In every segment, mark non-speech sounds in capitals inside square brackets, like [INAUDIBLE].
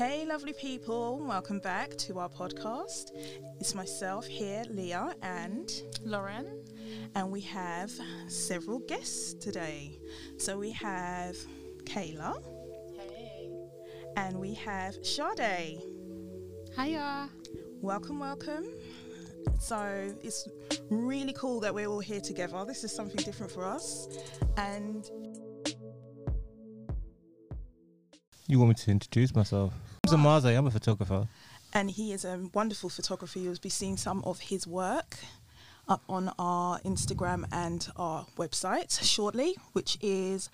Hey, lovely people, welcome back to our podcast. It's myself here, Leah, and Lauren. and we have several guests today. So we have Kayla Hey. and we have Sade. Hiya. Welcome, welcome. So it's really cool that we're all here together. This is something different for us. And You want me to introduce myself? I'm Zamaze, I'm a photographer. and he is a wonderful photographer. You'll be seeing some of his work up on our Instagram and our website shortly, which is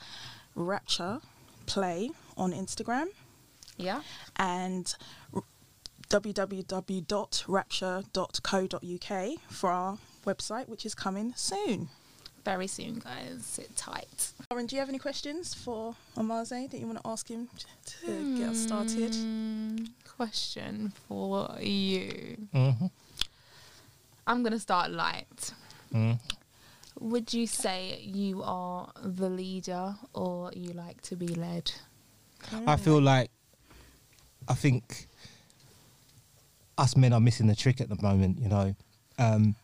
Rapture Play on Instagram Yeah. and www.rapture.co.uk for our website, which is coming soon. Very soon, guys. Sit tight. Lauren, do you have any questions for Amaze that you want to ask him to get us started? Hmm, question for you. Mm-hmm. I'm gonna start light. Mm. Would you say you are the leader or you like to be led? I feel like, I think us men are missing the trick at the moment, you know. Um,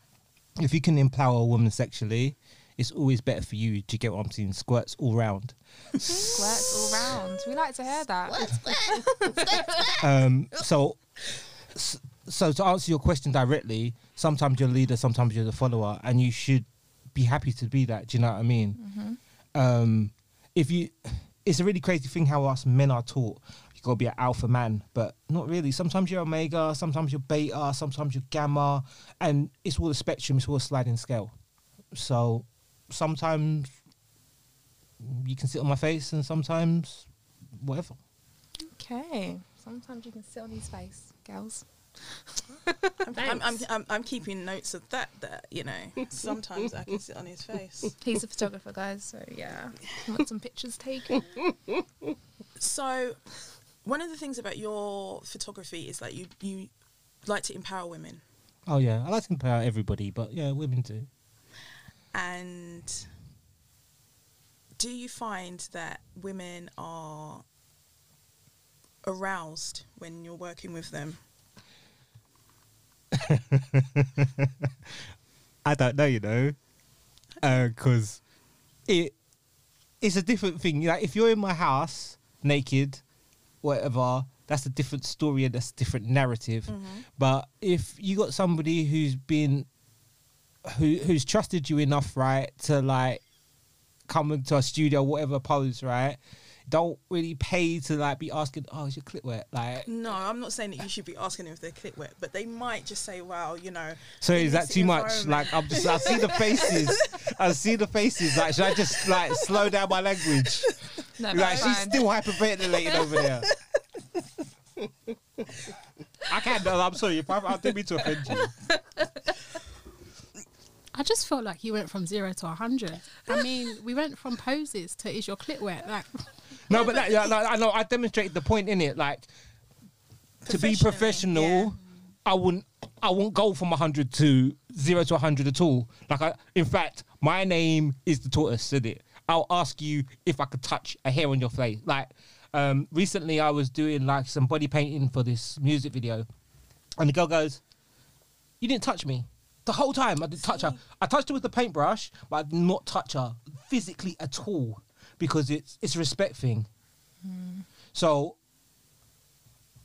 if you can empower a woman sexually, it's always better for you to get what I'm saying, squirts all round. Squirts all round. We like to hear that. [LAUGHS] Um, so, so to answer your question directly, sometimes you're a leader, sometimes you're the follower, and you should be happy to be that. Do you know what I mean? Mm-hmm. um, if you, it's a really crazy thing how us men are taught. You gotta be an alpha man, but not really. Sometimes you're omega, sometimes you're beta, sometimes you're gamma, and it's all a spectrum. It's all a sliding scale. So sometimes you can sit on my face, and sometimes whatever. Okay. Sometimes you can sit on his face, girls. [LAUGHS] I'm, I'm, I'm, I'm, I'm keeping notes of that, that, you know, sometimes I can sit on his face. [LAUGHS] He's a photographer, guys. So yeah, want some pictures taken? So, one of the things about your photography is that you, you like to empower women. Oh yeah, I like to empower everybody, but yeah, women too. And do you find that women are aroused when you're working with them? [LAUGHS] I don't know, you know, uh, because it it's a different thing. Like if you're in my house naked, whatever, that's a different story and that's a different narrative. Mm-hmm. But if you got somebody who's been who who's trusted you enough, right, to like come into a studio, whatever pose, right, don't really pay to like be asking, oh, is your clip wet? Like, No, I'm not saying that you should be asking them if they're clip wet, but they might just say, "Wow, you know." So is that too much? Like I'm just I see the faces. I see the faces. Like should I just like slow down my language? No, Like that's she's fine. still hyperventilating over there. [LAUGHS] I can't. no, I'm sorry. If I, I didn't mean to offend you. I just felt like you went from zero to a hundred. I mean, we went from poses to is your clit wet? Like, [LAUGHS] No, but that, yeah, like, I know. I demonstrated the point in it. Like to be professional, yeah. I wouldn't. I won't go from 100 to zero to 100 at all. Like, I, in fact, my name is the tortoise, isn't it? I'll ask you if I could touch a hair on your face. Like, um, recently I was doing like some body painting for this music video, and the girl goes, "You didn't touch me." The whole time I didn't touch her. I touched her with the paintbrush, but I did not touch her physically at all because it's it's a respect thing. Hmm. So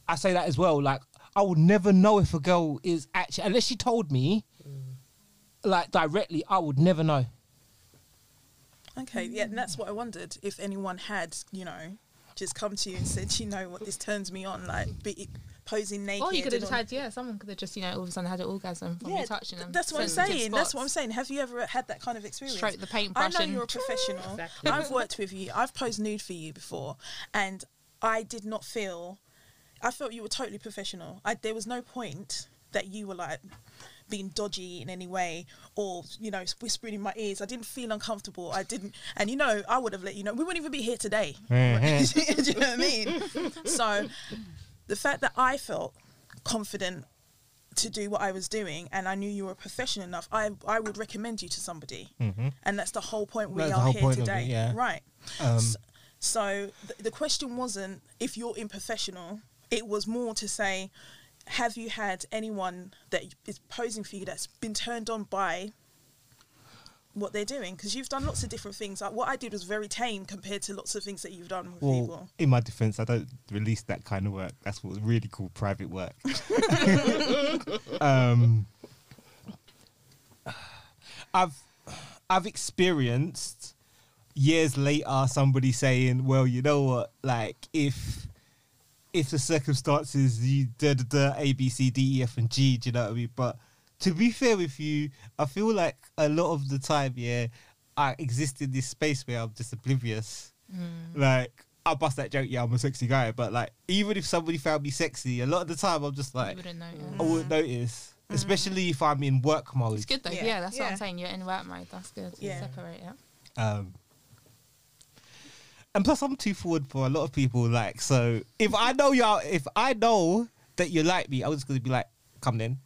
I say that as well. Like I would never know if a girl is actually unless she told me, hmm. like directly. I would never know. Okay, yeah, and that's what I wondered if anyone had, you know, just come to you and said, you know what, this turns me on, like be, posing naked. Or you could have just had, yeah, someone could have just, you know, all of a sudden had an orgasm from yeah, you touching them. That's what I'm saying. That's what I'm saying. Have you ever had that kind of experience? Stroke the paintbrush. I know you're a professional. Exactly. I've worked with you. I've posed nude for you before, and I did not feel. I felt you were totally professional. I, there was no point that you were like being dodgy in any way or you know whispering in my ears. I didn't feel uncomfortable. I didn't, and you know I would have let you know. We wouldn't even be here today. Mhm. [LAUGHS] Do you know what I mean? so the fact that I felt confident to do what I was doing and I knew you were professional enough, I I would recommend you to somebody. Mhm. And that's the whole point we That's are here today. it, yeah. Right. Um, S- So th- the question wasn't if you're in professional it was more to say, have you had anyone that is posing for you that's been turned on by what they're doing? Because you've done lots of different things. Like what I did was very tame compared to lots of things that you've done with Well, people. in my defense, I don't release that kind of work. That's what's really called private work. [LAUGHS] um, I've I've experienced years later somebody saying, "Well, you know what? Like if if the circumstances you da da da A B C D E F and G, do you know what I mean?" But to be fair with you, I feel like a lot of the time, yeah, I exist in this space where I'm just oblivious. Mm. Like I bust that joke, yeah, I'm a sexy guy, but like even if somebody found me sexy, a lot of the time I'm just you like wouldn't know. Mm. I wouldn't notice, mm. especially if I'm in work mode. It's good though. Yeah. Yeah, that's what I'm saying. You're in work mode. That's good. Yeah. Separate it. Um, and plus, I'm too forward for a lot of people. Like, so if I know y'all if I know that you like me, I'm just gonna be like, come then.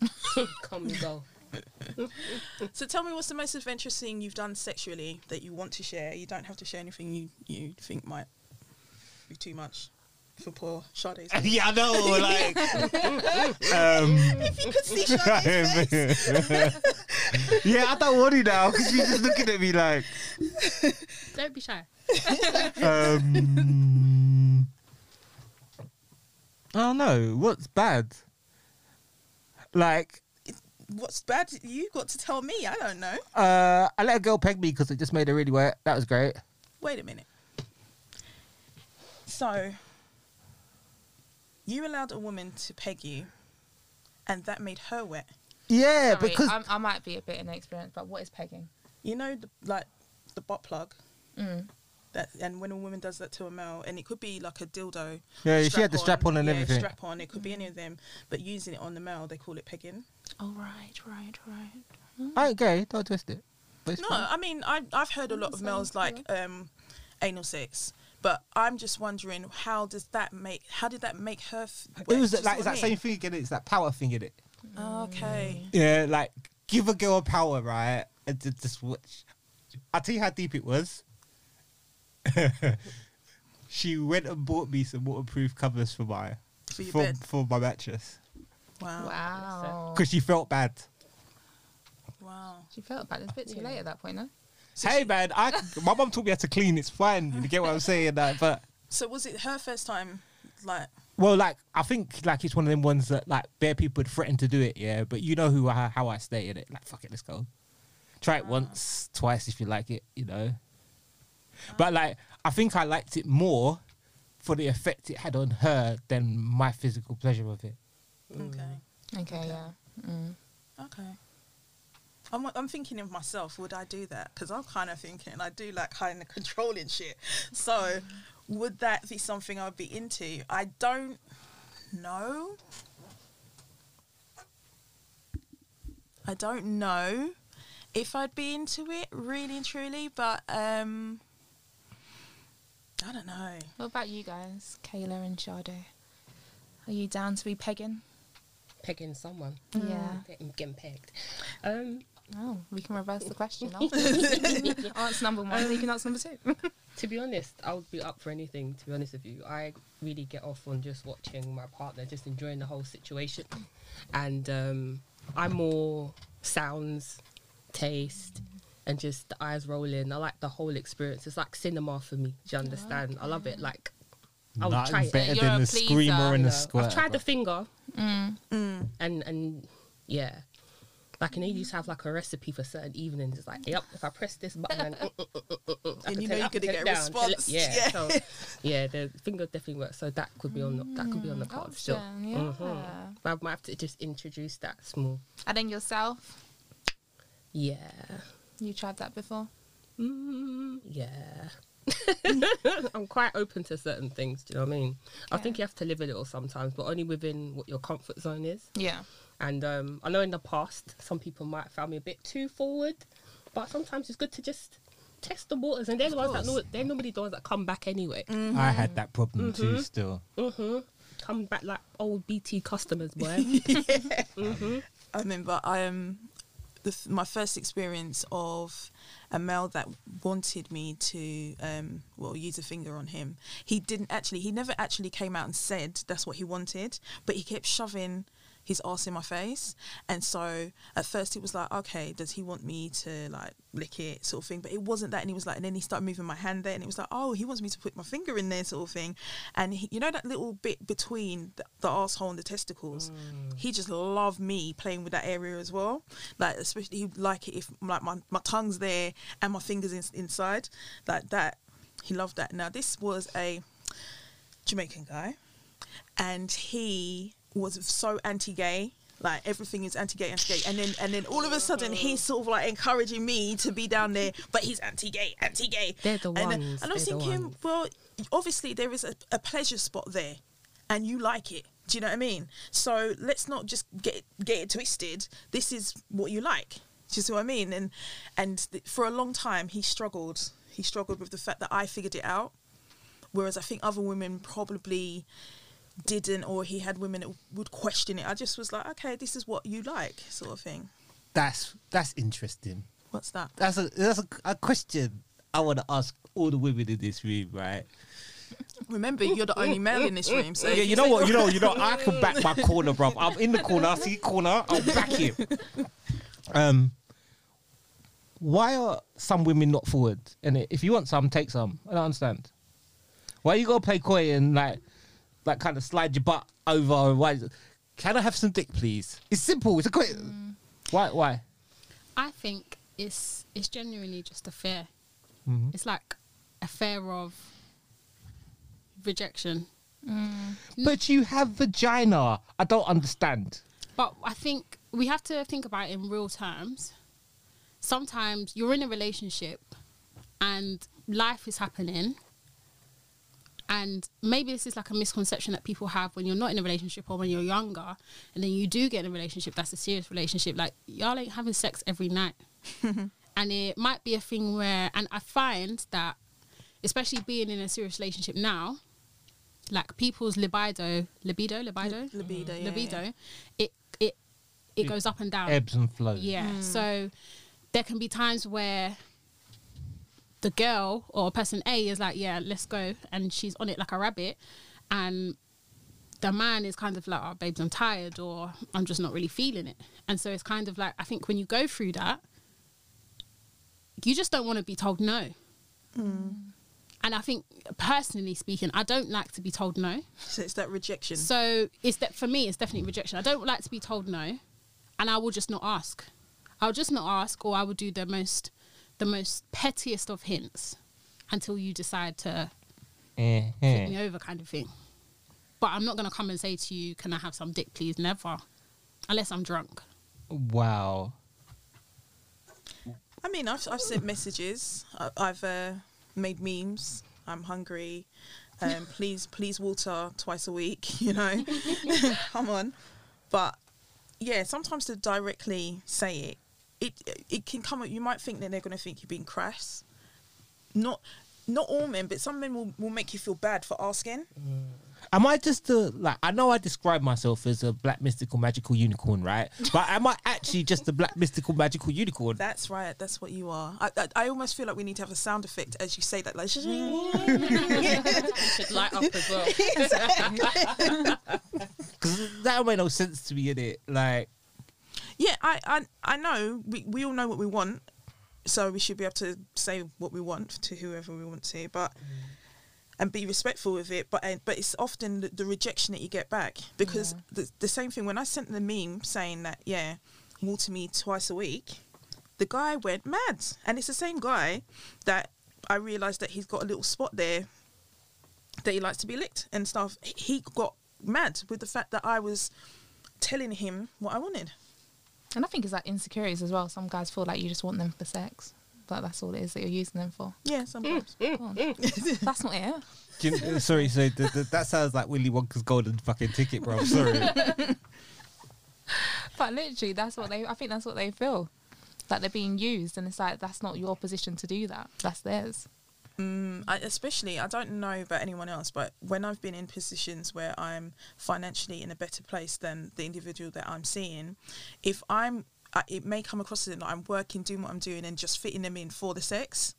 [LAUGHS] Come and go. [LAUGHS] So tell me, what's the most adventurous thing you've done sexually that you want to share? You don't have to share anything you you think might be too much for poor Sade's. [LAUGHS] yeah, I know. Like, um, if you could see Sade's face. yeah, I don't want it now because you're just looking at me like, Don't be shy. um, I don't know what's bad. Like, What's bad? You got to tell me. I don't know. uh, I let a girl peg me because it just made her really wet. That was great. Wait a minute. So, you allowed a woman to peg you, and that made her wet. Yeah, Sorry, because I'm, I might be a bit inexperienced, but what is pegging? You know, the, like the butt plug. Mm. That and when a woman does that to a male, and it could be like a dildo. Yeah, she had the strap on and yeah, everything. Strap on. It could be any of them, but using it on the male, they call it pegging. Oh right, right, right. I ain't gay. Don't twist it. No, fine. I mean I I've heard a lot of males like um, anal sex, but I'm just wondering how does that make? How did that make her? F- It was Do like it's that mean? same thing again. It's that power thing in it. Okay. Yeah, like give a girl power, right? And ju- just watch. I'll tell you how deep it was. [LAUGHS] she went and bought me some waterproof covers for my For for, for my mattress Wow. Wow. because she felt bad. Wow. She felt bad. It's a bit too late at that point, no? So hey she- man, I [LAUGHS] my mum taught me how to clean. It's fine. You get what I'm saying? Like, but So was it her first time? Like well, like I think like it's one of them ones that like bare people would threaten to do it. Yeah, but you know who I, how I stay in it. Like fuck it, let's go. Try it ah. once, twice if you like it. You know. But like I think I liked it more for the effect it had on her than my physical pleasure of it. okay. Okay, yeah. Mm. Okay. I'm, I'm thinking of myself. Would I do that? Because I'm kind of thinking I do like kind of controlling shit. So, would that be something I'd be into? I don't know. I don't know if I'd be into it really and truly, but um, I don't know. What about you guys, Kayla and Sade? Are you down to be pegging? Pegging someone. Yeah. Getting, getting pegged. Um, Oh, we can reverse the question. [LAUGHS] answer number one, you can answer number two. to be honest, I would be up for anything. To be honest with you, I really get off on just watching my partner, just enjoying the whole situation, and um, I'm more sounds, taste, and just the eyes rolling. I like the whole experience. It's like cinema for me. Do you understand? I love it. Like I would Nothing try it. better You're than the pleaser. screamer and You the know. squirt. I've tried the finger, Mm. Mm. and and yeah. Like and they used to have like a recipe for certain evenings. It's like, yep, if I press this button, and, mm, mm, mm, mm, mm, I And [LAUGHS] can you know you're gonna get a down. Tell response. Yeah, Yeah. so yeah, the finger definitely works. So that could be on the, that could be on the card still. Option, yeah. Mhm. But I might have to just introduce that small. And then yourself, Yeah, you tried that before? mm, yeah. [LAUGHS] I'm quite open to certain things. Do you know what I mean? I think you have to live a little sometimes, but only within what your comfort zone is. Yeah. And um, I know in the past, some people might have found me a bit too forward, but sometimes it's good to just test the waters. And they're the ones that know, course. they're normally the ones that come back anyway. I had that problem too. Mhm. Still, hmm Come back like old BT customers, boy. [LAUGHS] I remember I um the, my first experience of a male that wanted me to um, well use a finger on him. He didn't actually. He never actually came out and said that's what he wanted, but he kept shoving his ass in my face. And so at first it was like, okay, does he want me to like lick it, sort of thing? But it wasn't that. And he was like, and then he started moving my hand there, and it was like, oh, he wants me to put my finger in there, sort of thing. And he, you know that little bit between the, the asshole and the testicles, mm. he just loved me playing with that area as well. Like especially he'd like it if like my, my tongue's there and my fingers in, inside, like that. He loved that. Now this was a Jamaican guy, and he was so anti-gay. Like everything is anti-gay, anti-gay, and then and then all of a sudden he's sort of like encouraging me to be down there, but he's anti-gay, anti-gay. They're the and, uh, ones, and I was thinking, well, obviously there is a, a pleasure spot there, and you like it. Do you know what I mean? So let's not just get get it twisted. This is what you like. Do you see what I mean? And and th- for a long time he struggled. He struggled with the fact that I figured it out, whereas I think other women probably didn't, or he had women that would question it. I just was like, okay, this is what you like, sort of thing. That's that's interesting. What's that? That's a that's a, a question I want to ask all the women in this room, right? [LAUGHS] Remember, you're the only male in this room, so yeah, you know what? You know, you know. I can back my [LAUGHS] corner, bro. I'm in the corner. I see corner. I'll back him. Um, why are some women not forward? And if you want some, take some. I don't understand. Why you gotta play coy and like, like kind of slide your butt over? Why? Can I have some dick, please? It's simple. It's a quick. Why? Why? I think it's it's genuinely just a fear. Mhm. It's like a fear of rejection. But you have vagina. I don't understand. But I think we have to think about it in real terms. Sometimes you're in a relationship and life is happening. And maybe this is like a misconception that people have when you're not in a relationship or when you're younger. And then you do get in a relationship that's a serious relationship. Like, y'all ain't having sex every night. [LAUGHS] and it might be a thing where, and I find that, especially being in a serious relationship now, like people's libido, libido, libido, libido, yeah, libido, yeah. it it it It goes up and down. Ebbs and flows. Yeah. Mm. So there can be times where the girl or person A is like, yeah, let's go, and she's on it like a rabbit, and the man is kind of like, oh, babes, I'm tired, or I'm just not really feeling it, and so it's kind of like, I think when you go through that, you just don't want to be told no. Mm. And I think, personally speaking, I don't like to be told no. So it's that rejection. So it's that for me, it's definitely rejection. I don't like to be told no, and I will just not ask. I'll just not ask, or I will do the most, the most pettiest of hints, until you decide to Eh, flip eh. me over, kind of thing. But I'm not gonna come and say to you, "Can I have some dick, please?" Never, unless I'm drunk. Wow. I mean, I've, I've sent messages. I, I've uh, made memes. I'm hungry. Um, [LAUGHS] please, please, water twice a week. [LAUGHS] You know, [LAUGHS] come on. But yeah, sometimes to directly say it, it it can come. You might think that they're going to think you're being crass. Not not all men, but some men will, will make you feel bad for asking. Mm. Am I just a like? I know I describe myself as a black mystical magical unicorn, right? [LAUGHS] But am I actually just a black mystical magical unicorn? That's right. That's what you are. I, I, I almost feel like we need to have a sound effect as you say that. Like, mm. [LAUGHS] should light up as well. Because [LAUGHS] that made no sense to me in it. Like, Yeah, I, I, I know. We, we all know what we want, so we should be able to say what we want to whoever we want to, but and be respectful with it. But uh, but it's often the, the rejection that you get back because the, the same thing when I sent the meme saying that yeah, water me twice a week, the guy went mad, and it's the same guy that I realised that he's got a little spot there that he likes to be licked and stuff. He got mad with the fact that I was telling him what I wanted. And I think it's like insecurities as well. Some guys feel like you just want them for sex, but that's all it is that you're using them for. Yeah, sometimes. Mm, mm, mm. [LAUGHS] That's not it. you- uh, sorry, so th- th- that sounds like Willy Wonka's golden fucking ticket, bro. Sorry. [LAUGHS] But literally, that's what they. I think that's what they feel. Like they're being used, and it's like that's not your position to do that. That's theirs. Mm, I, especially, I don't know about anyone else, but when I've been in positions where I'm financially in a better place than the individual that I'm seeing, if I'm I, it may come across as that I'm working, doing what I'm doing, and just fitting them in for the sex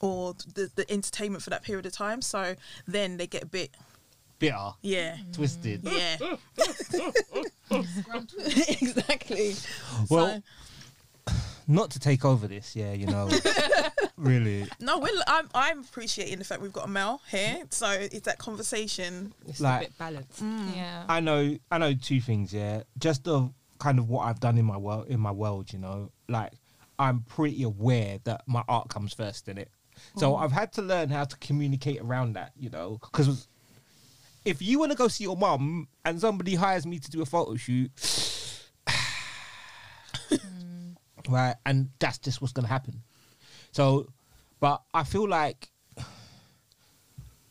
or the the entertainment for that period of time. So then they get a bit, Bitter, yeah, twisted. yeah, [LAUGHS] [LAUGHS] exactly. Well, so, not to take over this, yeah, you know, [LAUGHS] really. no, we're, I'm I'm appreciating the fact we've got a male here, so it's that conversation. It's Like- a bit balanced. Mm. Yeah. I know, I know two things. Yeah, just of kind of what I've done in my world, in my world. You know, like I'm pretty aware that my art comes first in it. So mm. I've had to learn how to communicate around that. You know, because if you want to go see your mum and somebody hires me to do a photo shoot, [SIGHS] mm. Right, and that's just what's gonna happen. So, but I feel like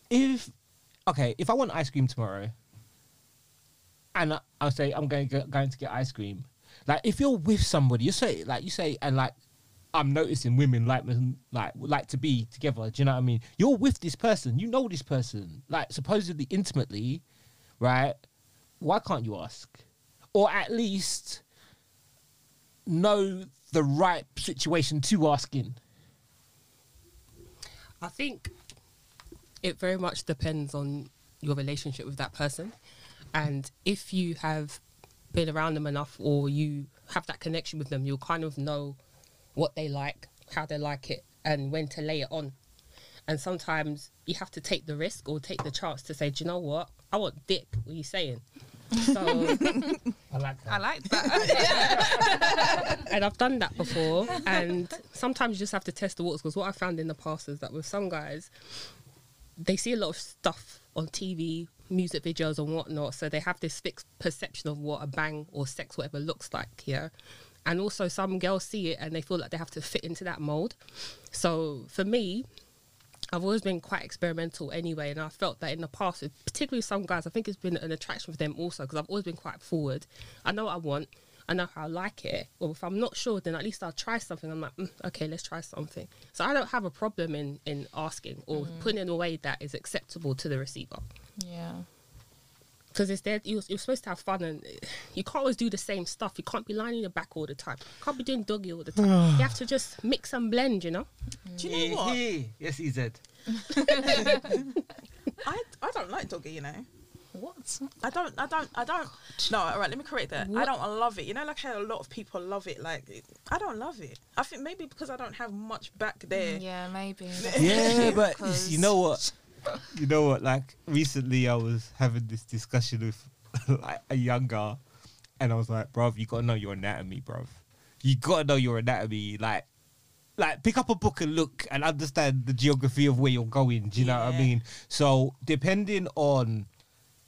if okay, if I want ice cream tomorrow, and I- I'll say I'm going to, going to get ice cream. Like if you're with somebody, you say like you say, and like I'm noticing women like like like to be together. Do you know what I mean? You're with this person, you know this person, like supposedly intimately, right? Why can't you ask, or at least know the right situation to ask in? I think it very much depends on your relationship with that person. And if you have been around them enough or you have that connection with them, you'll kind of know what they like, how they like it, and when to lay it on. And sometimes you have to take the risk or take the chance to say, Do you know what? I want dick. What are you saying? So I like that. I like that. [LAUGHS] [LAUGHS] and I've done that before. And sometimes you just have to test the waters because what I found in the past is that with some guys, they see a lot of stuff on TV, music videos, and whatnot. So they have this fixed perception of what a bang or sex, whatever, looks like. Yeah. And also, some girls see it and they feel like they have to fit into that mold. So for me, I've always been quite experimental anyway, and I felt that in the past, particularly some guys, I think it's been an attraction for them also because I've always been quite forward. I know what I want, I know how I like it. Or if I'm not sure, then at least I'll try something. I'm like, mm, okay, let's try something. So I don't have a problem in in asking or putting in a way that is acceptable to the receiver. yeah. Because it's there, you're, you're supposed to have fun, and you can't always do the same stuff. You can't be lying on your back all the time. You can't be doing doggy all the time. [SIGHS] you have to just mix and blend, you know. Do you know eh, what? Yes, he said. [LAUGHS] I I don't like doggy. You know. What? I don't, I don't, I don't. No, all right. Let me correct that. I don't love it. You know, like how a lot of people love it. Like, I don't love it. I think maybe because I don't have much back there. Yeah, maybe. [LAUGHS] Yeah, but you know what? [LAUGHS] You know what? Like recently, I was having this discussion with [LAUGHS] like a young girl, and I was like, "Bro, you gotta know your anatomy, bro. You gotta know your anatomy. Like, like pick up a book and look and understand the geography of where you're going. Do you know what I mean? So depending on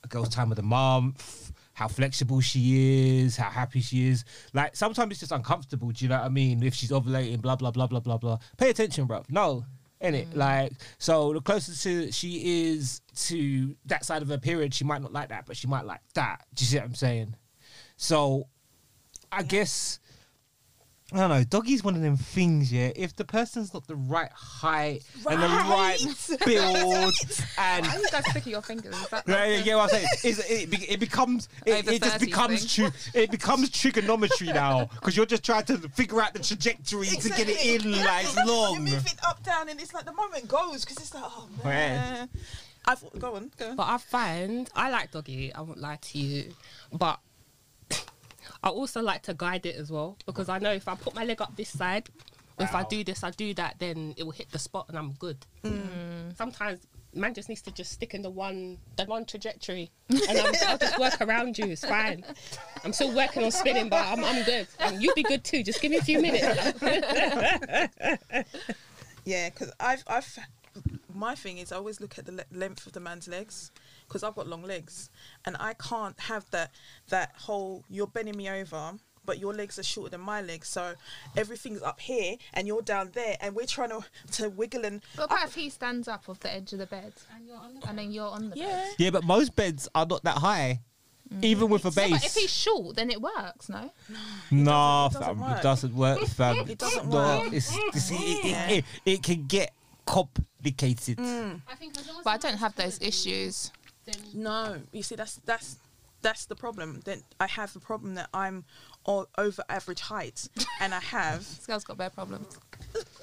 a girl's time of the month." How flexible she is, how happy she is. Like sometimes it's just uncomfortable. Do you know what I mean? If she's ovulating, blah blah blah blah blah blah. Pay attention, bro. No, in it. Mm. Like so, the closer to she is to that side of her period, she might not like that, but she might like that. Do you see what I'm saying? So, I guess I don't know. Doggy's one of them things. Yeah, if the person's not the right height and the right build, [LAUGHS] and Why you guys sticking your fingers? Is that yeah, yeah, yeah, what I'm saying is it, be- it becomes it, Over it just 30s becomes thing. tri- it becomes trigonometry now because you're just trying to figure out the trajectory to get it in like it's You long. move it up, down, and it's like the moment goes because it's like, oh man. I've go on, go on. But I find I like doggy. I won't lie to you, but I also like to guide it as well because I know if I put my leg up this side, if I do this, I do that, then it will hit the spot and I'm good. Mm. Sometimes man just needs to just stick in the one the one trajectory, and I'm, I'll just work around you. It's fine. I'm still working on spinning, but I'm I'm good, and you'll be good too. Just give me a few minutes. [LAUGHS] Yeah, because I've I've my thing is I always look at the le- length of the man's legs because I've got long legs and I can't have that that whole you're bending me over but your legs are shorter than my legs so everything's up here and you're down there and we're trying to to wiggle and What about if he stands up off the edge of the bed and then you're on the yeah bed? Yeah, but most beds are not that high, mm. even with a Yeah, but if he's short, then it works, no? No, It doesn't fam, work. it doesn't work, [LAUGHS] fam. It doesn't No. It's, it's, it, it, it, it can get complicated. Mm. I think as long as But I don't have those issues. Then no you see that's that's That's the problem. Then I have the problem that I'm o- over average height, and I have [LAUGHS] This girl's got bad problems.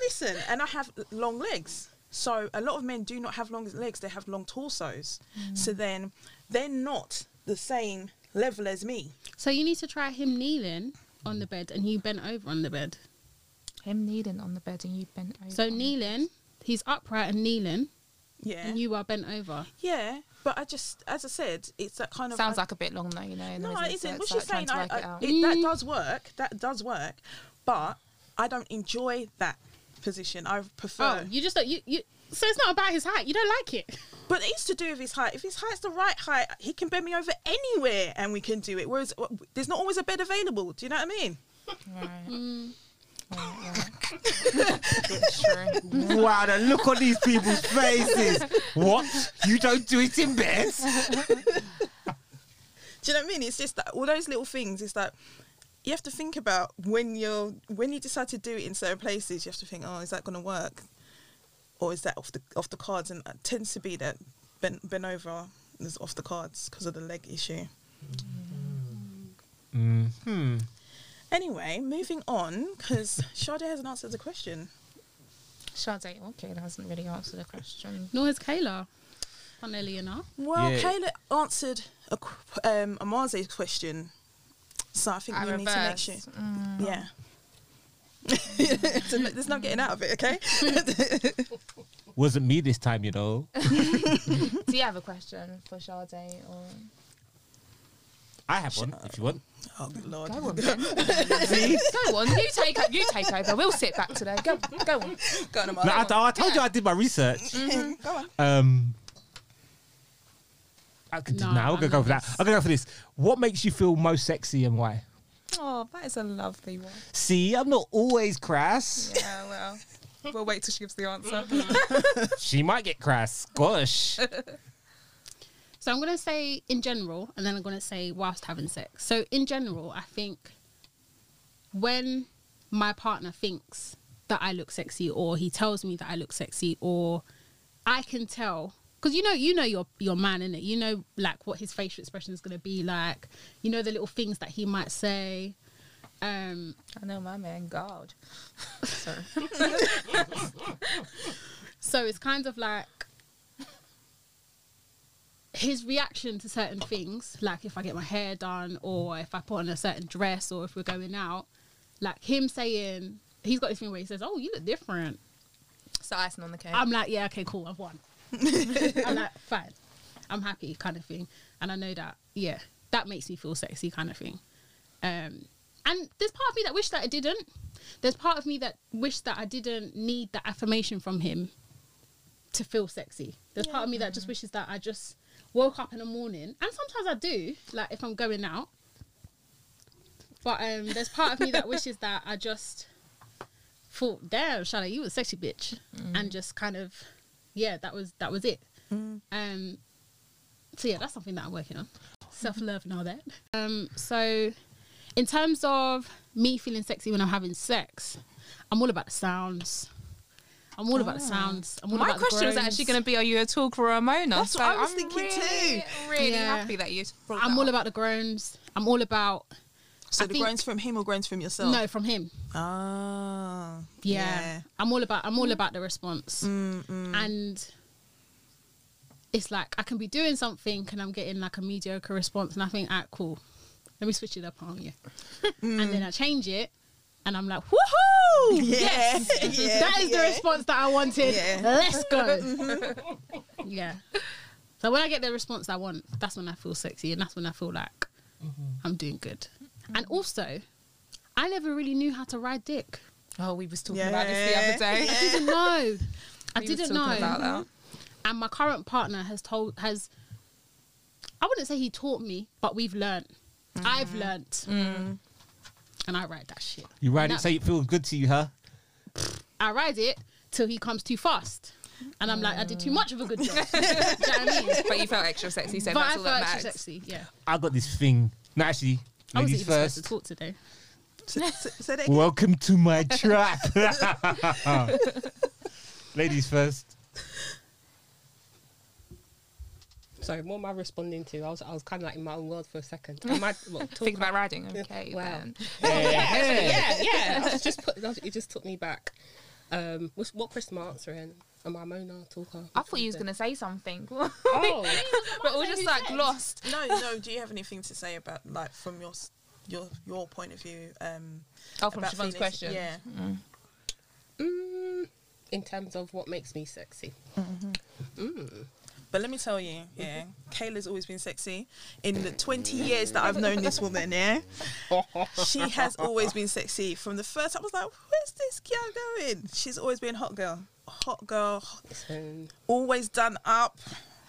listen, and I have long legs. So a lot of men do not have long legs; they have long torsos. Mm. So then they're not the same level as me. So you need to try him kneeling on the bed and you bent over on the bed. Him kneeling on the bed and you bent over. So kneeling, he's upright and kneeling, Yeah, and you are bent over. yeah. But I just, as I said, it's that kind of Sounds I- like a bit long though, you know. No, it's- isn't. so What it's she's like saying, trying I, it I, it, that does work. That does work, but I don't enjoy that position. I prefer. Oh, you just don't, you you. So it's not about his height. You don't like it. [LAUGHS] But it's to do with his height. If his height's the right height, he can bend me over anywhere, and we can do it. Whereas uh, there's not always a bed available. Do you know what I mean? Right. Mm. Right, right. it's true. Wow, the look on these people's faces. What? You don't do it in bed? Do you know what I mean? It's just that all those little things. It's that you have to think about when you're when you decide to do it in certain places. You have to think, oh, is that going to work, or is that off the off the cards? And it tends to be that bent bent over is off the cards because of the leg issue. Hmm. Anyway, moving on because Sade hasn't answered the question. Sade, okay, that hasn't really answered the question. Nor has Kayla. Funnily enough. Well, Yeah. Kayla answered a um, Amaze's question, so I think I we need to make sure. Mm. Yeah. [LAUGHS] so there's no getting out of it, okay? [LAUGHS] Wasn't me this time, you know. [LAUGHS] Do you have a question for Sade or I have one if you want. oh, good lord. go on [LAUGHS] then? See? go on, you take you take over. We'll sit back today. Go go on. Go on, No, Amaze. I, I told you I did my research. Go on. Um, I could do, No, nah, I'm I gonna go love for that. I'm gonna go for this. What makes you feel most sexy and why? Oh, that is a lovely one. See, I'm not always crass. Yeah, well, we'll wait till she gives the answer. [LAUGHS] She might get crass. Gosh. [LAUGHS] So I'm gonna say in general, and then I'm gonna say whilst having sex. So in general, I think when my partner thinks that I look sexy, or he tells me that I look sexy, or I can tell because you know you know your your man in it. You know like what his facial expression is gonna be like. You know the little things that he might say. Um, I know my man, God. [LAUGHS] [LAUGHS] So it's kind of like his reaction to certain things, like if I get my hair done or if I put on a certain dress or if we're going out, like him saying, he's got this thing where he says, Oh, you look different. So icing on the cake. I'm like, Yeah, okay, cool, I've won. [LAUGHS] I'm like, Fine, I'm happy, kind of thing. And I know that, yeah, that makes me feel sexy, kind of thing. Um, and there's part of me that wish that I didn't. There's part of me that wish that I didn't need that affirmation from him to feel sexy. There's part of me that just wishes that I just woke up in the morning, and sometimes I do, like if I'm going out. But um, there's part of me that wishes that I just thought, "Damn, Charlotte, you a sexy bitch," and just kind of, yeah, that was that was it. Um, so yeah, that's something that I'm working on. Self love and all that. Um, so in terms of me feeling sexy when I'm having sex, I'm all about the sounds. I'm all about the sounds. I'm all My about question was groans. actually going to be: Are you a talker or a moaner? That's what I was I'm thinking really, too. Really Yeah. happy that you. brought I'm that all up. about the groans. I'm all about So I the think- groans from him or groans from yourself? no from him. Ah. Yeah. I'm all about I'm all about the response. And it's like I can be doing something and I'm getting like a mediocre response and I think, ah, cool. Let me switch it up on you. And then I change it and I'm like, woohoo! [LAUGHS] Yeah. Yes! Yeah, that is the response that I wanted. Yeah. Let's go. [LAUGHS] Mm-hmm. yeah. So when I get the response I want, that's when I feel sexy and that's when I feel like mm-hmm. I'm doing good. And also, I never really knew how to ride dick. Oh, we was talking about this the other day. I didn't [LAUGHS] know. I We didn't know. about that. Mm-hmm. And my current partner has told has I wouldn't say he taught me, but we've learnt. I've learnt. And I ride that shit. You ride And it that- so it feels good to you, huh? I ride it till he comes too fast. And I'm like, I did too much of a good job. [LAUGHS] Do you know what I mean? But you felt extra sexy, so but that's I all felt that extra matters. sexy, yeah. I got this thing. No, actually, I wasn't ladies even supposed to talk today. Welcome to my trap. [LAUGHS] ladies first. Sorry, what am I responding to? I was I was kind of like in my own world for a second. [LAUGHS] Am I, what, talk Think about riding. Okay. [LAUGHS] Wow. then. [LAUGHS] yeah, yeah, yeah. I was just put, it just took me back. Um, what's, what question am I answering? Am I Mona talker? I thought you was gonna say something, oh, but it was just like lost. No, no. Do you have anything to say about like from your your your point of view? Um, Oh, from about Siobhan's question. Yeah. mm, in terms of what makes me sexy. Mm. But let me tell you, yeah, Kayla's always been sexy. In the 20 years that I've known this woman, yeah, she has always been sexy. From the first, I was like, where's this girl going? She's always been hot girl, hot girl, always done up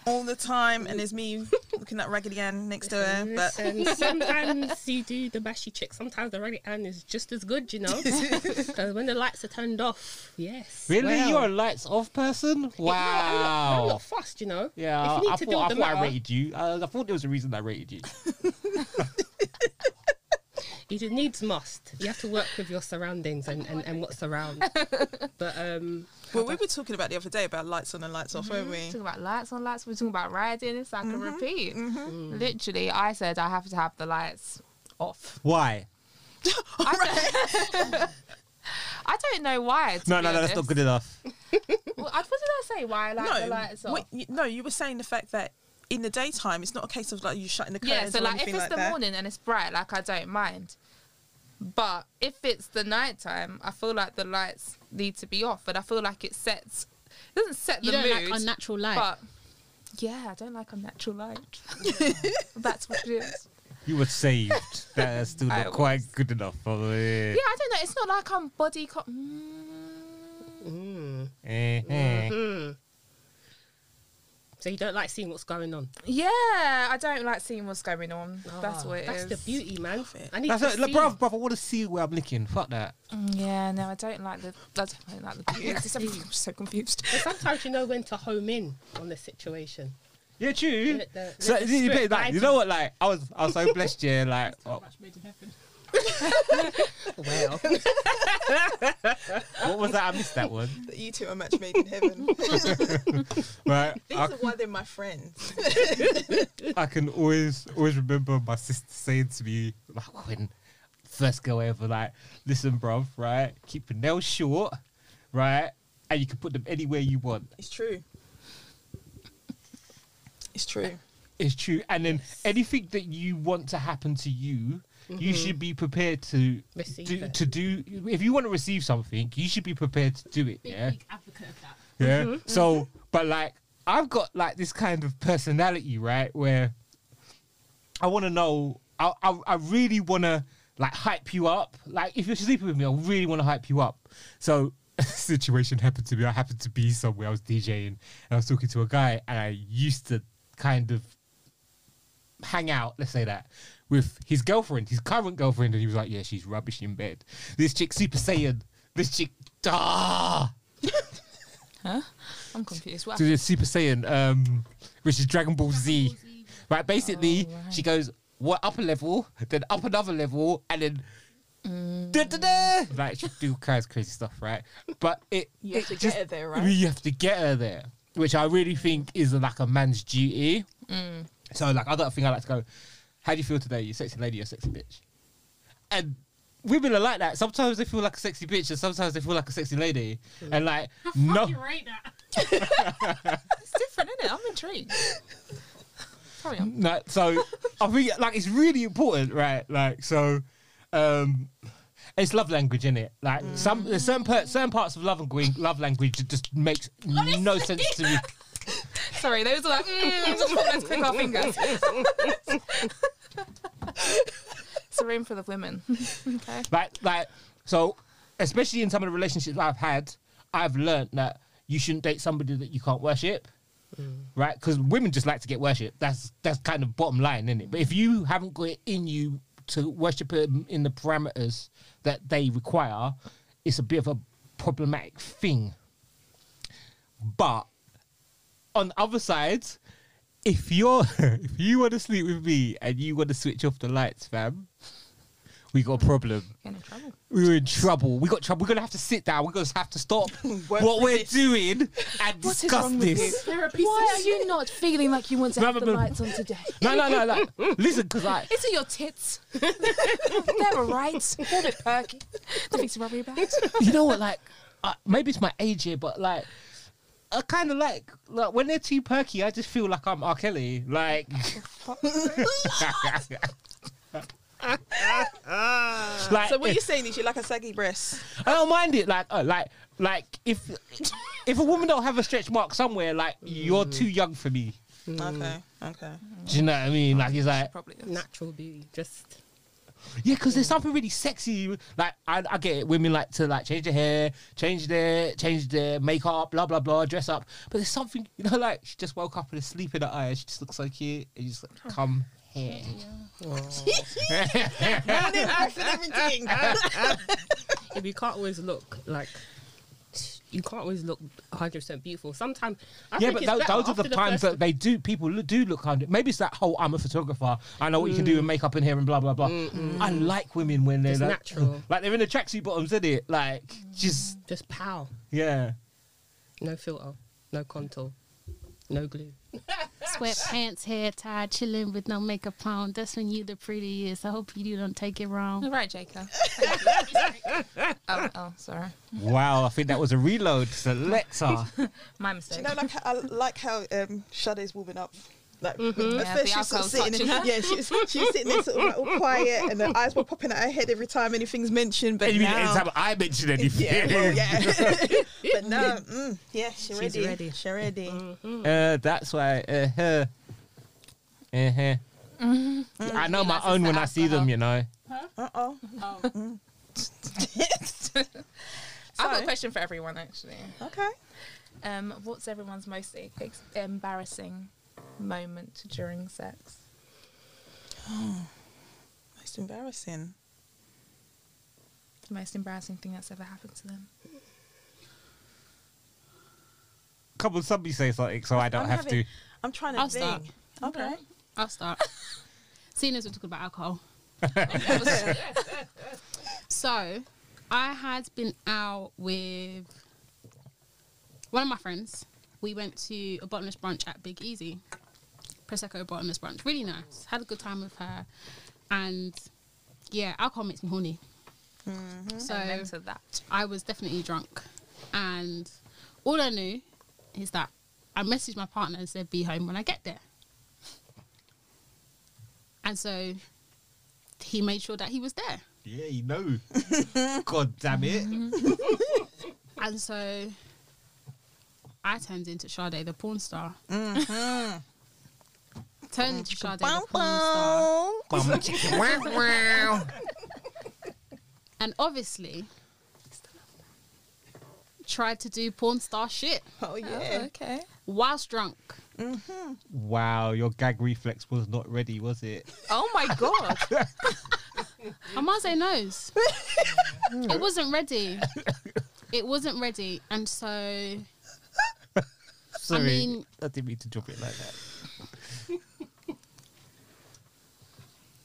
all the time. And there's me looking at Raggedy Ann next to her. But [LAUGHS] sometimes you do the bashy chick. Sometimes the Raggedy Ann is just as good, you know. [LAUGHS] uh, when the lights are turned off, yes. Really, well. you're a lights off person? Yeah, I'm not, I'm Wow. not fussed, you know. Yeah, If you need I to thought, do I, the thought I rated you. Uh, I thought there was a reason I rated you. [LAUGHS] You just needs must. You have to work with your surroundings and, and, and what's around. But um, well, we were talking about the other day about lights on and lights off, weren't mm-hmm. we? Talking about lights on lights. We're talking about riding. It's like Mm-hmm. a repeat. Mm-hmm. Mm. Literally, I said I have to have the lights off. Why? [LAUGHS] [LAUGHS] I don't know why. to No, be no, no, that's not good enough. [LAUGHS] Well, I- what did I say? Why I like the lights off? wait, you- no, you were saying the fact that in the daytime, it's not a case of like you shutting the curtains. yeah, curtains so or like if anything it's like the that. morning and it's bright, like I don't mind. But if it's the nighttime, I feel like the lights need to be off, and I feel like it sets. It doesn't set You the don't mood, like unnatural light. but yeah, I don't like unnatural light. [LAUGHS] That's what it is. You were saved. That's still I not quite good enough. Probably. Yeah, I don't know. It's not like I'm body. Co- mm, mm, Eh, eh. So you don't like seeing what's going on. yeah, I don't like seeing what's going on. That's Ah, what it is. That's the beauty, man. I need That's to it. Look, see. bruv, bruv, I want to see where I'm licking. Fuck that. Mm, Yeah, no, I don't like the. I don't like the. beauty. [LAUGHS] I'm so confused. But sometimes you know when to home in on the situation. Yeah, true. Let the- so, the you, spirit like, you know what? Like, I was, I was so blessed. Yeah, like, oh, Well, what was that? I missed that one. That you two are match made in heaven. [LAUGHS] Right. These I, are why they're my friends. [LAUGHS] I can always, always remember my sister saying to me, like, when first girl ever, like, listen, bruv, right? Keep your nails short, right? And you can put them anywhere you want. It's true. It's true. It's true. And then anything that you want to happen to you, you mm-hmm. should be prepared to Receive do, it. to do. If you want to receive something, you should be prepared to do it. big, Yeah. big advocate of that. Yeah. Mm-hmm. So, but like, I've got like this kind of personality, right? Where I want to know. I, I I really want to like hype you up. Like, if you're sleeping with me, I really want to hype you up. So. [LAUGHS] a Situation happened to me. I happened to be somewhere. I was DJing and I was talking to a guy, and I used to kind of hang out, let's say that, with his girlfriend, his current girlfriend, and he was like, "Yeah, she's rubbish in bed. This chick Super Saiyan. This chick, ah." [LAUGHS] Huh? I'm confused. What? the Super Saiyan, um, which is Dragon Ball Z. Ball Z. Right, basically, Oh, right. she goes what up a level, then up another level, and then. Da, da, da. Like she do kinds of crazy stuff, right? But it [LAUGHS] You have it to get her there, right? You have to get her there, which I really think is like a man's duty. Mm. So, like, I got a thing I like to go. How do you feel today? You sexy lady or sexy bitch? And women are like that. Sometimes they feel like a sexy bitch, and sometimes they feel like a sexy lady. And like, no, Fucking rate that. [LAUGHS] It's different, isn't it? I'm intrigued. Carry on. No, so I think like it's really important, right? Like so, um, it's love language, in it? Like some there's certain per, certain parts of love language, love language that just makes no sense to me. [LAUGHS] [LAUGHS] Sorry, those are like, mm, just let's click our fingers. [LAUGHS] it's a room full of women. [LAUGHS] okay. Like like so, especially in some of the relationships I've had, I've learned that you shouldn't date somebody that you can't worship. Right, because women just like to get worship. That's that's kind of bottom line, isn't it? But if you haven't got it in you to worship it in the parameters that they require, it's a bit of a problematic thing. But on the other side, if you're [LAUGHS] if you want to sleep with me and you want to switch off the lights, fam, we got a problem. Get in trouble. We were in trouble. We got trouble. We're gonna have to sit down. We're gonna have to stop [LAUGHS] what we're this. doing and What is discuss wrong with this. Why are you not feeling like you want to No, have the but- lights on today? No, no, no, no. [LAUGHS] Listen, because I, It's in your tits. They're alright. They're a bit perky. Nothing to worry about. you know what? Like, uh, maybe it's my age here, but like, I kind of like like when they're too perky. I just feel like I'm R. Kelly. Like, [LAUGHS] [LAUGHS] like So what you're saying is you like a saggy breast. I don't mind it. Like, uh, like, like if if a woman don't have a stretch mark somewhere, like you're too young for me. Okay, okay. Do you know what I mean? Like, it's like Probably. is. Natural beauty, just yeah, because there's something really sexy. Like, I, I get it. Women like to like change their hair, change their change their makeup, blah blah blah, dress up. But there's something, you know, like she just woke up with a sleep in her eye. She just looks so cute. And you just like, come here. Morning, after [LAUGHS] everything. [LAUGHS] if you can't always look like you can't always look 100 percent beautiful. Sometimes I yeah, but those, those are after the times that they do. People lo- do look hundred. Maybe it's that whole I'm a photographer. I know what you can do with mm. makeup in here and blah blah blah. I like women when they're like, natural. [LAUGHS] like they're in the tracksuit bottoms, isn't it? Like just mm. just pow, yeah. no filter, no contour, no glue. [LAUGHS] Sweatpants, hair tied, chilling with no makeup on. That's when you the prettiest. I hope you don't take it wrong. All right, Jacob. [LAUGHS] oh, oh, sorry. Wow, I think that was a reload. So let's Selector. [LAUGHS] My Do mistake. you know, like I like how um, Sade's warming up. Like at Yeah, first the she was sort of sitting, touching her. yeah, she was, she was sitting there sort of like all quiet, and her eyes were popping out her head every time anything's mentioned. But And you mean now, anytime I mention anything? yeah, well, yeah. [LAUGHS] [LAUGHS] but now, mm, yeah, she's She's ready. ready. She's ready. Uh, that's why. Uh huh. Uh huh. I know my own when the I see them. You know. Uh oh. [LAUGHS] I've got a question for everyone, actually. Okay. Um, what's everyone's most e- embarrassing moment during sex? [GASPS] Most embarrassing. The most embarrassing thing that's ever happened to them? Come on, somebody say something so I don't I'm have having- to. I'm trying to I'll think. start. Okay. I'll start. [LAUGHS] Seeing as we're talking about alcohol. [LAUGHS] So, I had been out with one of my friends. We went to a bottomless brunch at Big Easy. Prosecco bottomless brunch. Really nice. Had a good time with her. And yeah, alcohol makes me horny. So, Amen to that. I was definitely drunk. And all I knew is that I messaged my partner and said, be home when I get there. And so he made sure that he was there. Yeah, you know. [LAUGHS] God damn it. And so I turned into Sade the porn star. Mm-hmm. Turned into Sade the porn star. Bum, chicken, wow, wow. And obviously tried to do porn star shit Oh yeah. Oh, okay. whilst drunk. Mm-hmm. Wow, your gag reflex was not ready, was it? Oh my god. [LAUGHS] Amaze knows. it wasn't ready. It wasn't ready. And so [LAUGHS] Sorry, I, mean- I didn't mean to drop it like that.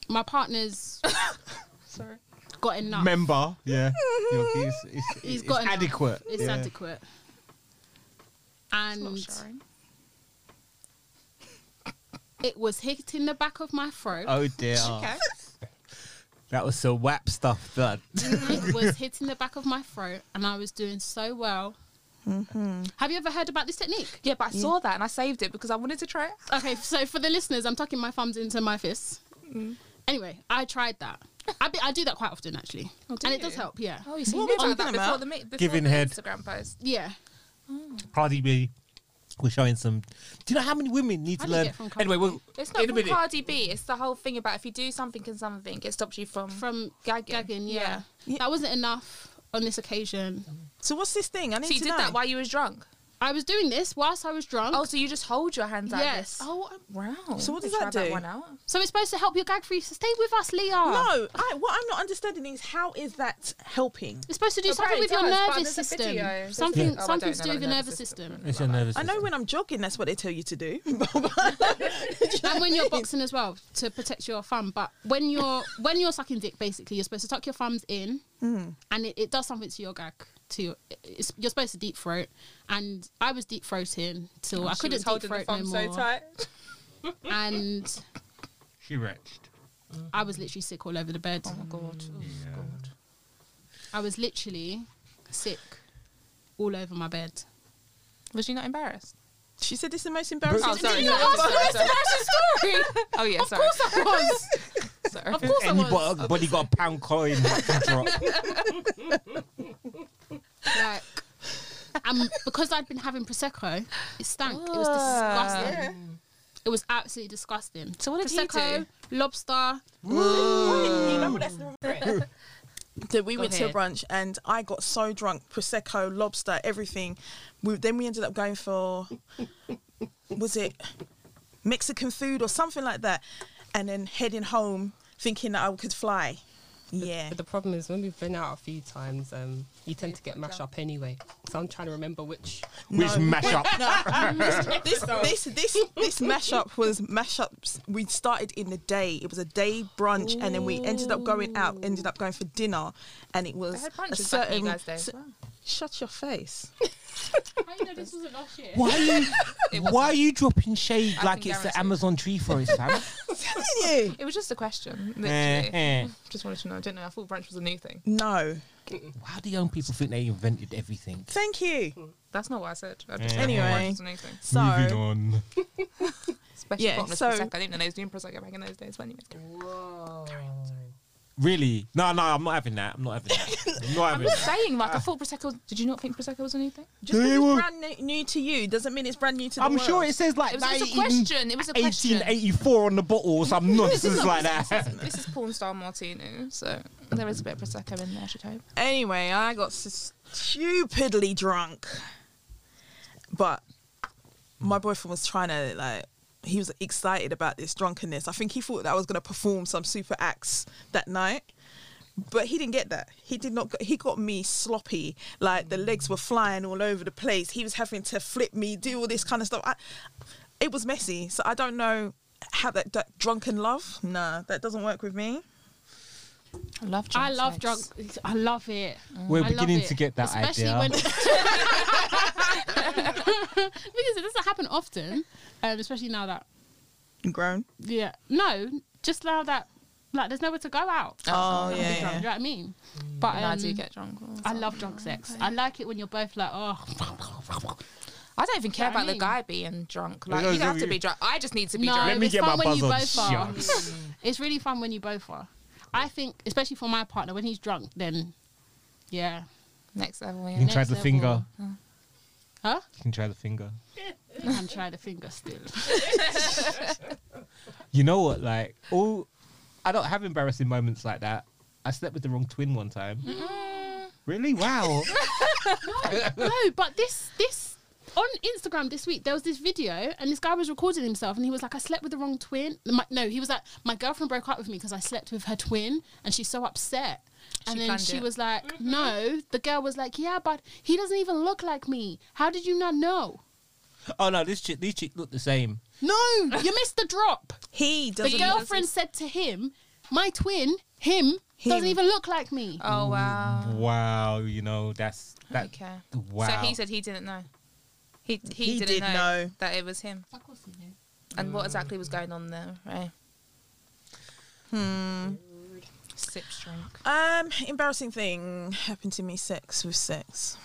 My partner's [LAUGHS] Sorry. got enough. Member, yeah, Your- it's, it's, He's it's got enough. adequate. It's yeah. adequate. It's not And it was hitting the back of my throat. Oh dear, [LAUGHS] Okay. that was some WAP stuff done. [LAUGHS] it was hitting the back of my throat, and I was doing so well. Mm-hmm. Have you ever heard about this technique? Yeah, but I saw that and I saved it because I wanted to try it. Okay, so for the listeners, I'm tucking my thumbs into my fists. Mm. Anyway, I tried that. I, be, I do that quite often, actually, Oh, do and it does help. Yeah, Oh, you see, What you are we knew about that before the, before Giving the head. Instagram post. yeah. Oh. Cardi B was showing some. Do you know how many women need How to learn? from Anyway, B? we'll, It's not in a from minute. Cardi B. It's the whole thing about if you do something and something, it stops you from. From Gagging. gagging, yeah. Yeah. Yeah. That wasn't enough on this occasion. So what's this thing? I need so you to did know. that while you was drunk. I was doing this whilst I was drunk. Oh, so you just hold your hands like Yes. this? Oh, wow. So what does me that try do? one out. So it's supposed to help your gag reflex. Stay with us, Leah. No, I, what I'm not understanding is how is that helping? It's supposed to do Well, something with your does, but nervous there's a system. Something, Yeah. Oh, I something don't to know do with about your the nervous nervous system. system. It's your nervous. I know when I'm jogging, that's what they tell you to do. [LAUGHS] [LAUGHS] and when you're [LAUGHS] boxing as well to protect your thumb. But when you're when you're sucking dick, basically, you're supposed to tuck your thumbs in, Mm. and it, it does something to your gag. To your, it's, you're supposed to deep throat, and I was deep throating till oh, I Oh, She couldn't was deep holding the throat no more, so tight. and [LAUGHS] She wretched. I was literally sick all over the bed. Oh my god. Oh Yeah. god. I was literally sick all over my bed. Was she not embarrassed? She said this is the most embarrassing. Oh, sorry. thing. sorry, ask the most embarrassing story. [LAUGHS] Oh yeah, Of sorry. course I was. [LAUGHS] sorry. Of course I was. Anybody got a pound coin to drop? Like um, because I'd been having prosecco, it stank. It was Ah. disgusting. It was absolutely disgusting. So what did he prosecco, lobster. You know that's the So we Go went to a ahead. brunch and I got so drunk, prosecco, lobster, everything. We, then we ended up going for, was it Mexican food or something like that, and then heading home thinking that I could fly. Yeah. But the problem is when we've been out a few times, um, you tend to get mash up anyway. So I'm trying to remember which. Which No. mash up? [LAUGHS] [LAUGHS] this this this this mash up was mash ups. We started in the day. It was a day brunch, and then we ended up going out. Ended up going for dinner, and it was They had a brunches back in certain. You guys' day as cer- well. Shut your face. [LAUGHS] How you know this wasn't last year? Why are you? [LAUGHS] Why are you dropping shade I like can it's the guarantee. Amazon tree forest, fam? [LAUGHS] Telling you. It was just a question, literally. Eh, eh. Just wanted to know. I didn't know. I thought brunch was a new thing. No. How do young people think they invented everything? Thank you. That's not what I said. I just Eh. Anyway. brunch was a new thing. So Moving on. Especially Yeah, bottomless so- prosecco. I didn't know they was doing prosecco back in those days. But anyway, Really? No, no, I'm not having that. I'm not having that. [LAUGHS] I'm not I'm just that. saying. Like I ah. thought prosecco. Did you not think prosecco was a new thing? just because it's were- brand new, new to you doesn't mean it's brand new to the I'm world. sure it says like It was, it was a 19 question. It was a question. 1884 on the bottle or some [LAUGHS] nonsense like that. This is porn star martini, so there is a bit of prosecco in there. I should hope. Anyway, I got s- stupidly drunk, but my boyfriend was trying to like. He was excited about this drunkenness. I think he thought that I was going to perform some super acts that night, but he didn't get that. He did not. Get, he got me sloppy. Like the legs were flying all over the place. He was having to flip me, do all this kind of stuff. I, it was messy. So I don't know how that, that drunken love. Nah, that doesn't work with me. I love. I love sex. drunk. I love it. We're I beginning to get that Especially idea. when [LAUGHS] because it doesn't happen often, um, especially now that You Grown. yeah no, just now that like there's nowhere to go out. Oh, and yeah, drunk, yeah. Do you know what I mean? But And I um, do get drunk. I love drunk sex. I like it when you're both like, oh, I don't even care know what I about the guy being drunk. Like No, you don't have to be drunk. I just need to be no, drunk. Let me it's get fun my when you buzz on. both are. [LAUGHS] it's really fun when you both are. I think, especially for my partner, when he's drunk, then yeah, Next level. You Yeah. can try the level. finger. huh? You can try the finger. I can try the finger still. [LAUGHS] You know what? Like, all I don't have embarrassing moments like that. I slept with the wrong twin one time. Really? Wow. [LAUGHS] no, but this this on Instagram this week there was this video and this guy was recording himself and he was like, I slept with the wrong twin. My, no, he was like, my girlfriend broke up with me because I slept with her twin and she's so upset. And She then planned she it. was like, mm-hmm. No, the girl was like, Yeah, but he doesn't even look like me. How did you not know? oh no, this chick, these chicks look the same. No, You missed the drop. [LAUGHS] he The doesn't. The girlfriend said to him, My twin, him, Him. doesn't even look like me. Oh wow. Wow. You know that's that. Okay. Wow. So he said he didn't know. He he, He didn't did know, know. that it was him. Of course he knew. And what exactly was going on there, right? Hmm. Sips drink. Um, embarrassing thing happened to me. Sex with sex.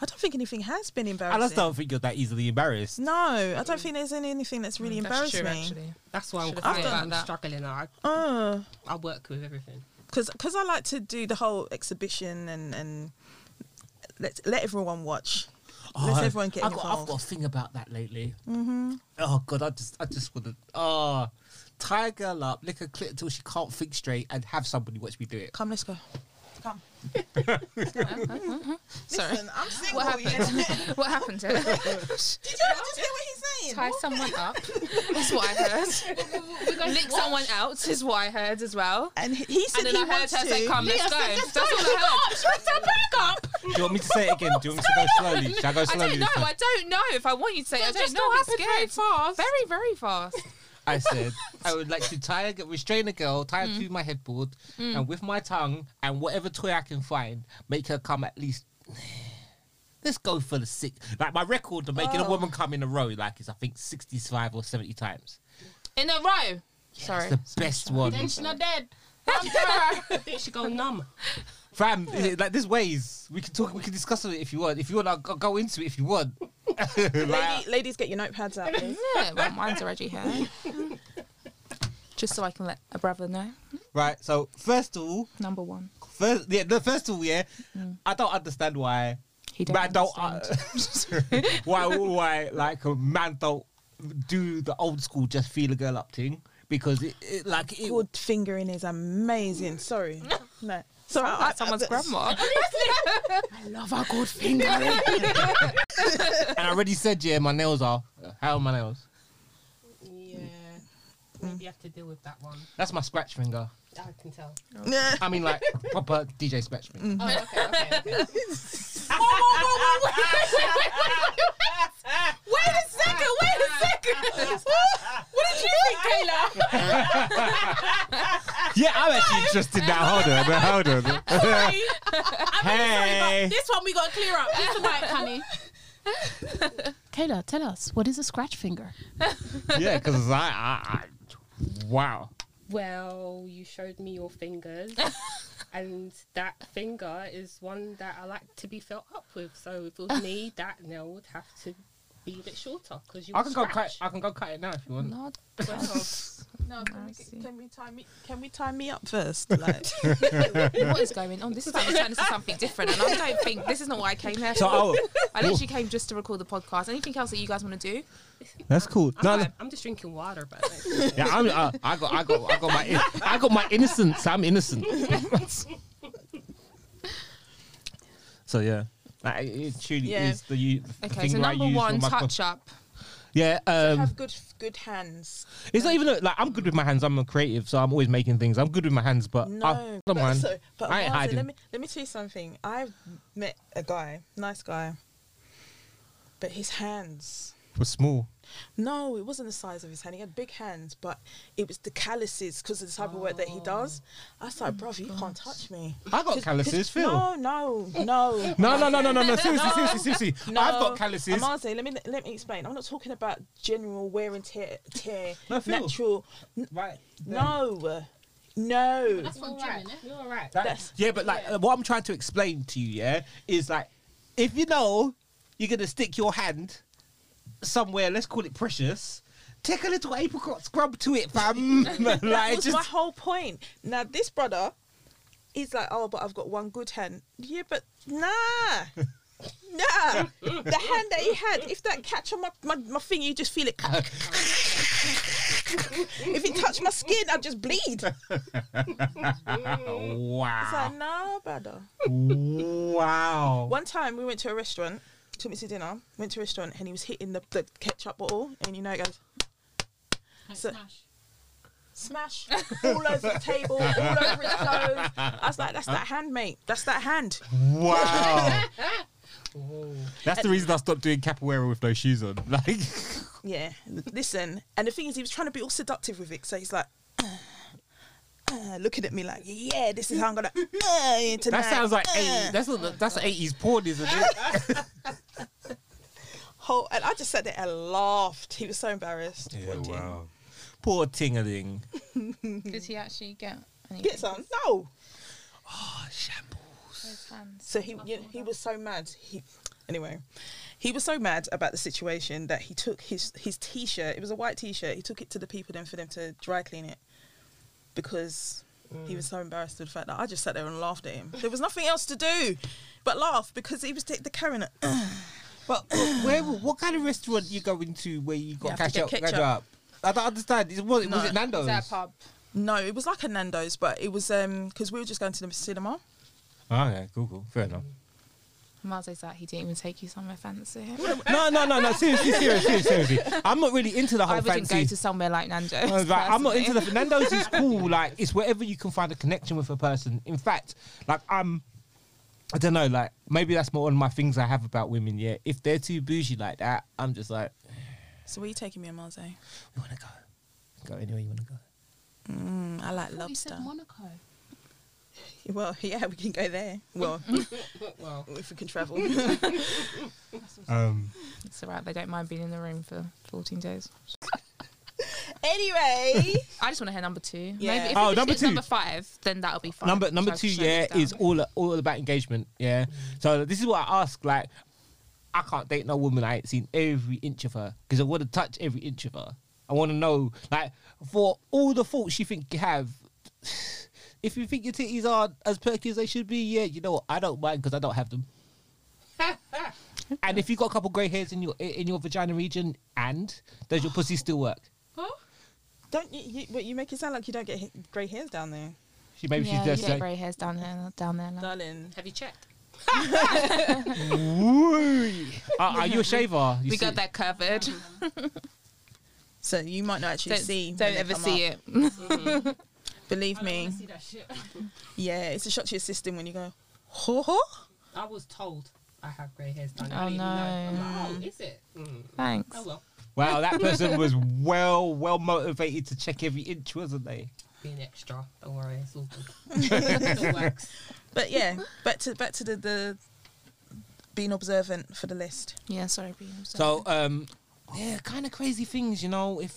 I don't think anything has been embarrassing. I just don't think you're that easily embarrassed. No, I don't think there's any, anything that's really That's embarrassed true, me. actually. That's why I'm Should've quite thought about that. struggling. I, Uh, I work with everything. cause, cause I like to do the whole exhibition and and let let everyone watch. Let everyone get I've got, I've got a thing about that lately. Mm-hmm. Oh god, I just I just want to oh tie a girl up, lick her clit until she can't think straight, and have somebody watch me do it. Come, let's go. Come. [LAUGHS] Sorry. Listen, I'm single. What yeah. happened? [LAUGHS] what happened to [LAUGHS] her? Did you just hear what he's saying? Tie someone up. That's what I heard. Lick someone else is what I heard as well. And he, he said And then he I heard her to. say, "Come, let's go." said, "Let's That's go, all I heard. She wants her back up. Do you want me to say it again? Do you want me to go slowly? Shall I go I don't know. I don't know if I want you to say. it. I don't know. all I'm very scared. fast. Very, very fast. I said I would like to tie a, restrain a girl, tie her Mm. to my headboard, and with my tongue and whatever toy I can find, make her come at least. [SIGHS] Let's go for the six. Like my record of making a Oh. woman come in a row, like is I think sixty-five or seventy times. In a row. Sorry. It's the best one, Then she's not dead. [LAUGHS] I think she go numb. Fam. eh, Like there's ways we can talk. We can discuss it if you want. If you want, I'll go- go into it if you want. [LAUGHS] Like, Lady, ladies, get your notepads out, please. Yeah, well, mine's already here. Just so I can let a brother know. right. So first of all, Number one. first yeah, the first of all, yeah, I don't understand why He don't man don't understand. uh, [LAUGHS] why why like a man don't do the old school just feel a girl up thing because it, it like it, Good fingering is amazing. Sorry. [LAUGHS] No. Sorry. Sounds like someone's grandma. I love our good finger. and I already said yeah my nails are how are my nails Yeah. Maybe you have to deal with that one. that's my scratch finger I can tell. Yeah. I mean like proper DJ scratch finger Oh, okay, okay, okay. Wait a second. Wait a second. [LAUGHS] what did you think, Kayla? [LAUGHS] yeah I'm actually interested now hold on hold on Sorry. hey [LAUGHS] This one we got to clear up. This tonight, honey. Kayla, tell us what is a scratch finger? yeah because I, I, I wow Well, you showed me your fingers, and that finger is one that I like to be felt up with. So if it was [LAUGHS] me, that nail would have to be a bit shorter because you. I would can go cut. I can go cut it now if you want Lord. [LAUGHS] No, can we, Mercy. can we tie me? Can we tie me up first? Like, [LAUGHS] what is going on? This is like we're turning to something different, and I don't think this is not why I came here. so for. oh, I literally came just to record the podcast. Anything else that you guys want to do? That's cool I'm, no, no. fine. I'm just drinking water, but like, Yeah, I'm, uh, I got, I got, I got my, in- I got my innocence. I'm innocent. [LAUGHS] so yeah, like, it truly Yeah. is the, u- the Okay, so I number use one, when my co- touch up. Yeah, um, have good good hands. it's not even a- like I'm good with my hands. I'm a creative, so I'm always making things. I'm good with my hands, but No, I, don't but, mind. so, but I ain't Marzi, hiding. let me let me tell you something. I've met a guy, nice guy, but his hands. For small, No, it wasn't the size of his hand. He had big hands, but it was the calluses because of the type of work that he does. I was like, brother, you can't touch me. I got 'Cause- calluses, 'cause- Phil. No, no, no. [LAUGHS] No, no, no, no, no, no. Seriously, seriously, seriously. [LAUGHS] No, I've got calluses. Amaze, let me let me explain. I'm not talking about general wear and tear, tear No, Phil. natural. Right. No, no. That's you're one all right. gym, innit? You're all right. That- That's- yeah, but like uh, what I'm trying to explain to you, yeah, is like if you know you're gonna stick your hand somewhere, let's call it precious, take a little apricot scrub to it, fam. [LAUGHS] [LAUGHS] that like was my whole point. Now this brother, he's like, oh, but I've got one good hand. Yeah, but nah. [LAUGHS] Nah, the hand that he had, if that catch on my, my, my thing, you just feel it. if it touched my skin, I'd just bleed. wow. It's like, nah, brother. wow. One time we went to a restaurant, took me to dinner, went to a restaurant, and he was hitting the, the ketchup bottle, and you know, it goes So- Smash. smash [LAUGHS] all over the table, all over his clothes. I was like, that's that hand, mate. That's that hand. Wow. [LAUGHS] That's the reason I stopped doing capoeira with no shoes on. [LAUGHS] Like, Yeah, listen. And the thing is, he was trying to be all seductive with it. So he's like, uh, [CLEARS THROAT] looking at me like, yeah, this is how I'm gonna. Uh, tonight. [CLEARS THROAT] that sounds like uh." 80, [CLEARS THROAT] that's not, that's 80s porn, isn't it? Whole, and I just sat there and laughed. He was so embarrassed. Yeah, Poor wow. Poor ting-a-ling. [LAUGHS] Did he actually get? anything? Get some? No. Oh, shambles. Hands. So he you know, he was so mad. He anyway, he was so mad about the situation that he took his his t-shirt. It was a white t-shirt. He took it to the people then for them to dry clean it because he was mm. so embarrassed with the fact that I just sat there and laughed at him. There was nothing else to do but laugh because he was t- the carrying it. [CLEARS THROAT] But where, what kind of restaurant you go into where you got You have to ketchup? get ketchup? ketchup. I don't understand. Is- Was, it- was it Nando's? Is that a pub? No, it was like a Nando's, but it was um because we were just going to the cinema. Oh, Okay, cool, cool. Fair enough. Marze's like, he didn't even take you somewhere fancy. [LAUGHS] No, no, no, no. Seriously, seriously, seriously. I'm not really into the whole I wouldn't fancy. go to somewhere like Nando's. I was like, I'm not into the. Nando's is cool. [LAUGHS] Like it's wherever you can find a connection with a person. In fact, like I'm, I don't know. Like maybe that's more one of my things I have about women. Yeah, if they're too bougie like that, I'm just like, So where you taking me, Marze? we want to go. Go anywhere you want to go. Mm, I like I thought you said lobster. Monaco. [LAUGHS] Well, yeah, we can go there. Well, [LAUGHS] well, [LAUGHS] if we can travel. Um, It's alright. They don't mind being in the room for 14 days. Anyway, [LAUGHS] I just want to hear number two. Yeah. Maybe if Oh, it's number two. number five, then that'll be fine. number number So two, I've yeah, shut it is down. all all about engagement. Yeah. So this is what I ask. Like, I can't date no woman I ain't seen every inch of her because I want to touch every inch of her. I want to know, like, for all the faults you think you have. [SIGHS] If you think your titties are as perky as they should be, yeah, you know what? I don't mind because I don't have them. [LAUGHS] and if you've got a couple grey hairs in your in your vagina region, and does your pussy still work? Don't you, you? But you make it sound like you don't get grey hairs down there, She maybe yeah, she's just you get grey hairs down there, down there. Now. darling. have you checked? "Woo." are, are you a shaver? [LAUGHS] You We see- got that covered. [LAUGHS] So you might not actually don't see. don't ever see up. it. [LAUGHS] Believe me. see that shit. Yeah, it's a shock to your system when you go. Ho ho. I was told I have grey hairs down. There. Oh, I know. I'm no. like, oh, is it? Mm. Thanks. Oh well, Wow, that [LAUGHS] person was well, well motivated to check every inch, wasn't they? being extra. Don't worry, it's all good. [LAUGHS] [LAUGHS] it works. But yeah, back to back to the, the being observant for the list. Yeah, sorry. being observant. So, um, yeah, kind of crazy things, you know. If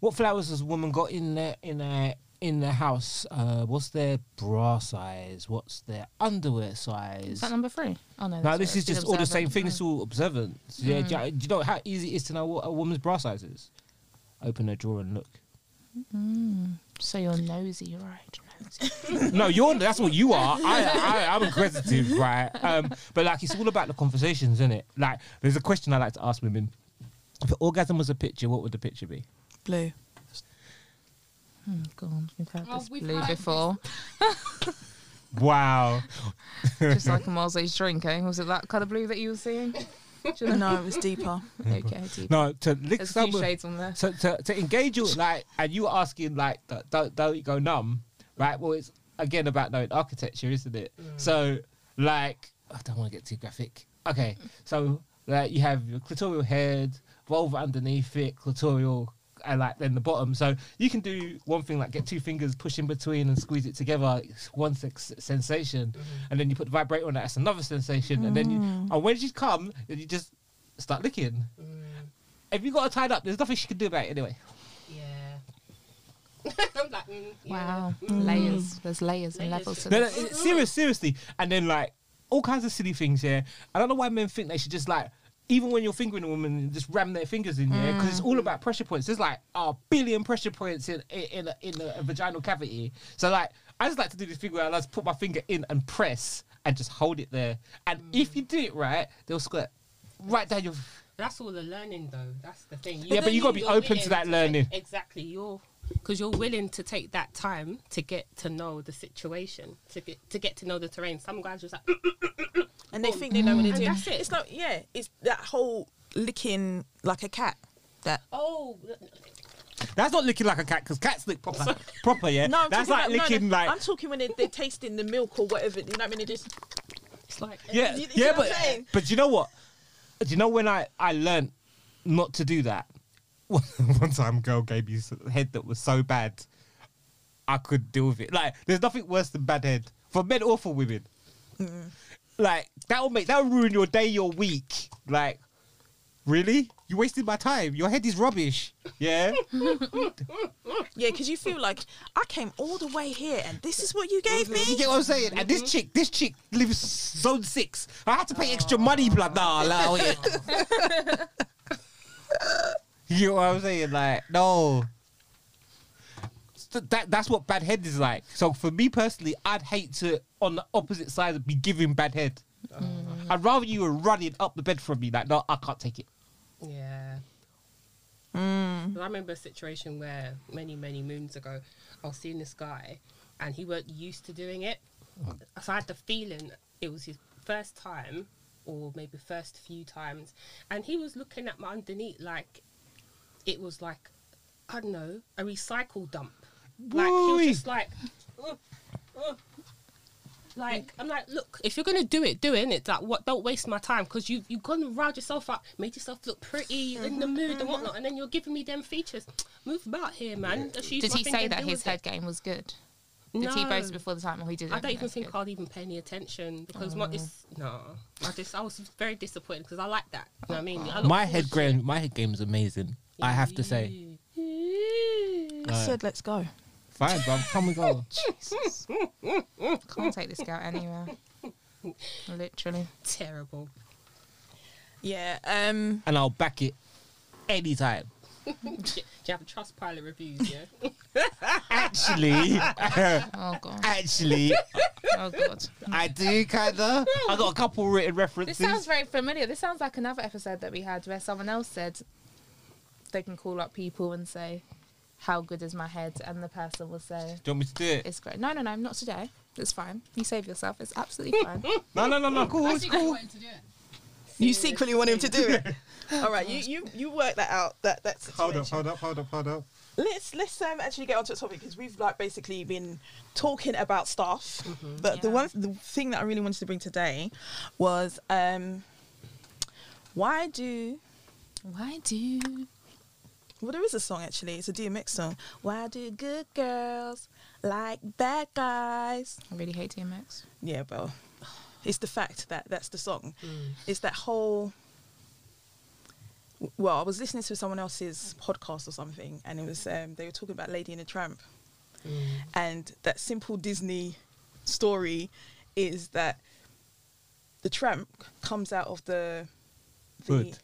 what flowers has a woman got in there in their in the house? Uh, what's their bra size? What's their underwear size? Is size? that number three? Oh no. No, that's this is just all the same observant. thing. It's all observant. Yeah, do, you, do you know how easy it is to know what a woman's bra size is? Open a drawer and look. So you're nosy, right? Nosy. [LAUGHS] no, you're that's what you are. I, I I'm inquisitive, right? Um, but like it's all about the conversations, isn't it? Like there's a question I like to ask women. If orgasm was a picture, what would the picture be? Blue. Hmm, God, we've had Oh, this we've blue had before. [LAUGHS] Wow. [LAUGHS] Just like a Marseille's drink, eh? Was it that colour blue that you were seeing? [LAUGHS] No, it was deeper. okay, deep. No, to lick There's a few someone. shades on there. So to, to engage you like, and you were asking like, don't don't you go numb, right? Well, it's again about knowing architecture, isn't it? So like, I don't want to get too graphic. Okay, so like you have your clitoral head, vulva underneath it, clitoral, and like then the bottom. So you can do one thing like get two fingers, push in between, and squeeze it together. It's one sex- sensation, mm-hmm. and then you put the vibrator on that. That's another sensation, and then you, mm. and when she's come, you just start licking. Mm. If you got her tied up, there's nothing she can do about it anyway. Yeah. [LAUGHS] I'm like, mm, yeah. Wow, mm. layers. There's layers and Layers. levels to No, no, it- serious, seriously. And then like all kinds of silly things. Yeah, I don't know why men think they should just like. Even when you're fingering a woman, just ram their fingers in, yeah, because it's all mm. about pressure points. There's like a billion pressure points in in a, in a vaginal cavity. So like, I just like to do this thing where I just put my finger in and press and just hold it there. And mm. if you do it right, they'll squirt right down your. That's all the learning, though. That's the thing. Yeah, but you gotta be open to that learning. exactly. You're because you're willing to take that time to get to know the situation, to get to get to know the terrain. Some guys just like, [LAUGHS] And they think they know what they're doing. that's it. It's like yeah, it's that whole licking like a cat. That oh, That's not licking like a cat because cats lick proper, proper. Yeah, no, I'm that's like about, licking no, like. I'm talking when they, they're tasting the milk or whatever. You know what I mean? They just it's like yeah, You- you yeah, know what but I'm saying? but you know what? Do you know when I I learned not to do that? [LAUGHS] One time, a girl gave me a head that was so bad, I could deal with it. Like, there's nothing worse than bad head for men or for women. Like that will make that will ruin your day, your week. Like, really? You wasted my time. Your head is rubbish. Yeah. [LAUGHS] yeah, because you feel like I came all the way here and this is what you gave me. You get what I'm saying? And this chick, this chick lives zone six. I had to pay extra money, blood. Nah, allow oh, it. you get what I'm saying? Like, no. So That that's what bad head is like. So for me personally, I'd hate to on the opposite side be giving bad head. I'd rather you were running up the bed from me. Like, no, I can't take it. Yeah. Mm. I remember a situation where many, many moons ago, I was seeing this guy and he weren't used to doing it. so I had the feeling it was his first time, or maybe first few times, and he was looking at my underneath like it was like I don't know a recycle dump. Like he was just like. "Uh, uh." Like I'm like, look, if you're gonna do it, do it. innit? Like, what? Don't waste my time because you you've gone and riled yourself up, made yourself look pretty in the mm-hmm, mood and mm-hmm. whatnot, and then you're giving me them features. Move about here, man. Just Did he say that his with it. head game was good? Did he boast before the time or he didn't? I don't even think good. I'd even pay any attention because my it's no. I just I was very disappointed because I like that. You know what I mean? I My head game, my head game is amazing. I have to say. it. I said, let's go. Fine, bro. Come we go. [LAUGHS] Jesus. Can't take this girl anywhere. Literally. Terrible. Yeah. Um. And I'll back it anytime. [LAUGHS] do, you, have a have Trustpilot reviews? Yeah. [LAUGHS] Actually, Oh god. actually, Oh god. I do kinda. I got a couple written references. This sounds very familiar. This sounds like another episode that we had where someone else said they can call up people and say, "How good is my head?" and the person will say, Do you want me to do it? "It's great." No, no, no, not today. It's fine. You save yourself. It's absolutely [LAUGHS] fine. No, no, no, no. Cool, it's cool. You secretly want him to do it. [LAUGHS] All right. You you you work that out. That that Hold situation. Up, hold up, hold up, hold up. let's let's um actually get onto the topic because we've like basically been talking about stuff but the Yeah. one the thing that i really wanted to bring today was um why do Why do? Well there is a song actually. It's a dmx song. Why do good girls like bad guys? I really hate DMX. yeah well it's the fact that that's the song. It's that whole well i was listening to someone else's podcast or something and it was um, they were talking about lady and the tramp. And that simple disney story is that the tramp comes out of the, the Hood.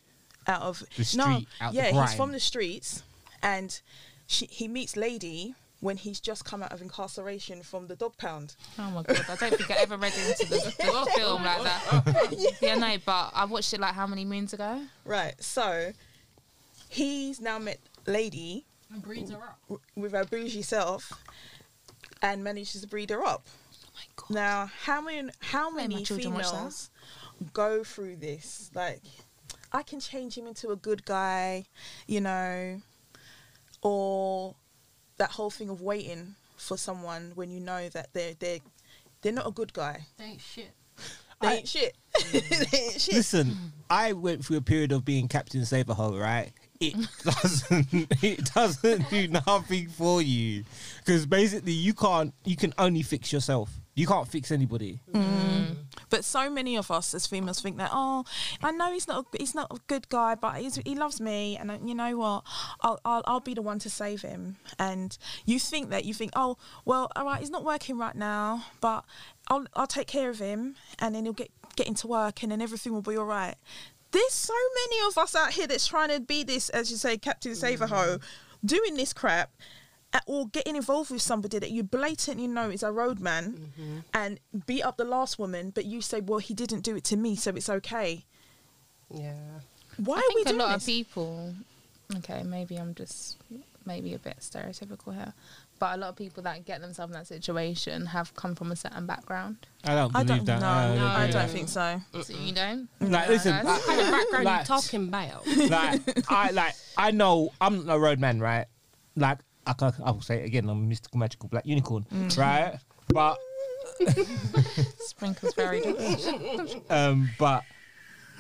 Out of The no street, out the yeah he's from the streets and she, he meets lady when he's just come out of incarceration from the dog pound Oh my god! I don't think I ever read into the, the film like that. [LAUGHS] yeah, no, but I watched it like how many moons ago? Right. So he's now met lady And breeds are up. w- with her bougie self and manages to breed her up. Oh my god! Now, how many how many children watch that. females go through this? Like, I can change him into a good guy, you know, or that whole thing of waiting for someone when you know that they're they're they're not a good guy. They ain't shit. They I- ain't shit. [LAUGHS] Mm. they ain't shit. Listen, I went through a period of being Captain Save-a-ho, right? It [LAUGHS] doesn't. It doesn't do nothing for you because basically you can't. You can only fix yourself. You can't fix anybody. But so many of us as females think that oh, I know he's not a, he's not a good guy, but he's, he loves me, and uh, you know what, I'll, I'll I'll be the one to save him. And you think that you think oh well, all right, he's not working right now, but I'll I'll take care of him, and then he'll get get into work, and then everything will be all right. There's so many of us out here that's trying to be this, as you say, Captain Save-a-ho, doing this crap. Or getting involved with somebody that you blatantly know is a roadman mm-hmm. and beat up the last woman, but you say, "Well, he didn't do it to me, so it's okay." Yeah. Why I are we think a doing lot this? of people. Okay, maybe I'm just maybe a bit stereotypical here, but a lot of people that get themselves in that situation have come from a certain background. I don't I believe don't. that. No, I don't I don't think so. So you don't. Like, No, listen, guys. What kind of background Like- you talking about? like I like I know I'm not a roadman, right? Like I, can, I will say it again, I'm a mystical magical black unicorn, right? But [LAUGHS] Sprinkles very good. um, but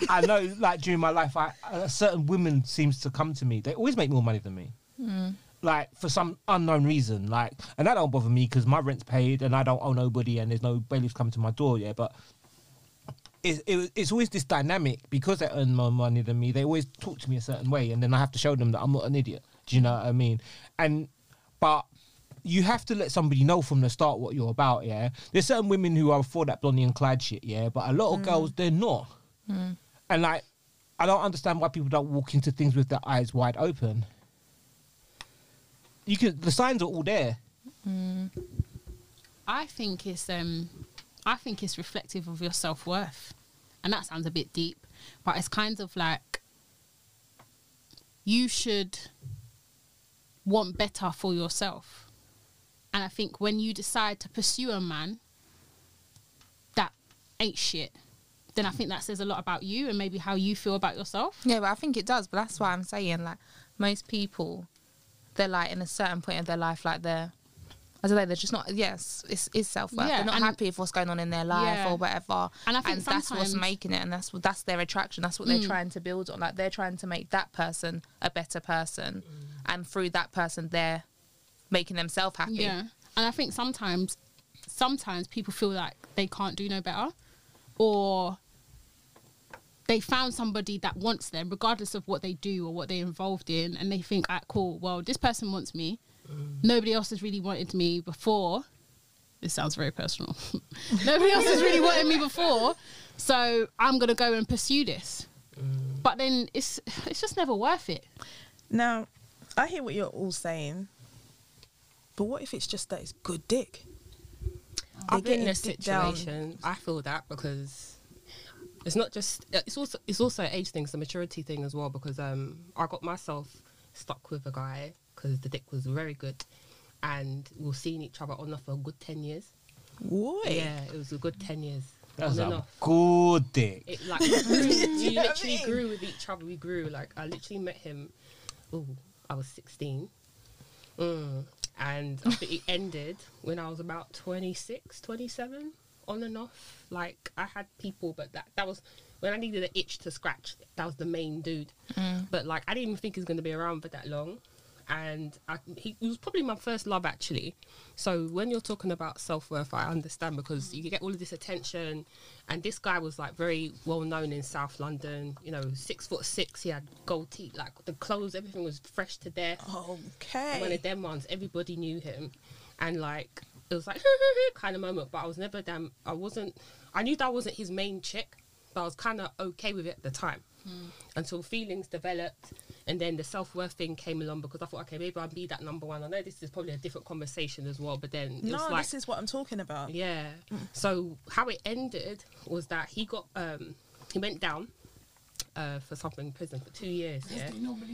I know like during my life, I uh, certain women seems to come to me. They always make more money than me. Like for some unknown reason, like, and that don't bother me because my rent's paid and I don't owe nobody and there's no bailiffs coming to my door. Yeah, but it's, it, it's always this dynamic because they earn more money than me. They always talk to me a certain way, and then I have to show them that I'm not an idiot. Do you know what I mean? And but you have to let somebody know from the start what you're about. Yeah, there's certain women who are for that Blondie and Clyde shit. Yeah, but a lot of mm. girls they're not. Mm. And like, I don't understand why people don't walk into things with their eyes wide open. You can the signs are all there. Mm. I think it's um, I think it's reflective of your self worth, and that sounds a bit deep, but it's kind of like you should want better for yourself, and I think when you decide to pursue a man, that ain't shit, then I think that says a lot about you and maybe how you feel about yourself. Yeah, but I think it does. But that's why I'm saying like most people, they're like in a certain point of their life, like they're. I don't know. They're just not. Yes, it's, it's self worth. Yeah, they're not happy with what's going on in their life Yeah. or whatever. And I think that's what's making it, and that's what that's their attraction. That's what they're Mm. trying to build on. Like they're trying to make that person a better person, and through that person, they're making themselves happy. Yeah. And I think sometimes sometimes people feel like they can't do no better or they found somebody that wants them regardless of what they do or what they're involved in and they think, ah, cool, well, this person wants me. Nobody else has really wanted me before. This sounds very personal. [LAUGHS] Nobody else has really wanted me before. So I'm gonna go and pursue this. But then it's it's just never worth it. Now, I hear what you're all saying, but what if it's just that it's good dick? I've been in a getting dick down. situation. I feel that because it's not just. It's also it's also an age thing. It's a maturity thing as well. Because um, I got myself stuck with a guy because the dick was very good, and we were seeing each other on and off for a good ten years. Boy. Yeah, it was a good ten years. That's on a good dick. It like we, grew, [LAUGHS] we You know I literally mean? grew with each other. We grew like I literally met him. Oh, I was sixteen. Mm. And I think it ended when I was about 26, 27, on and off. Like I had people, but that that was when I needed an itch to scratch. That was the main dude. But like I didn't even think he was going to be around for that long. And I, he, he was probably my first love actually. So when you're talking about self worth, I understand because you get all of this attention, and this guy was like very well known in South London. You know, six foot six. He had gold teeth, like the clothes, everything was fresh to death Okay. one of them ones. Everybody knew him, and like it was like [LAUGHS] kind of moment. But I was never damn. I wasn't. I knew that wasn't his main chick, but I was kind of okay with it at the time. Hmm. Until feelings developed, and then the self worth thing came along because I thought, okay, maybe I'll be that number one. I know this is probably a different conversation as well, but then it no, was like, this is what I'm talking about. yeah. So how it ended was that he got um he went down uh for something in prison for two years. Yeah.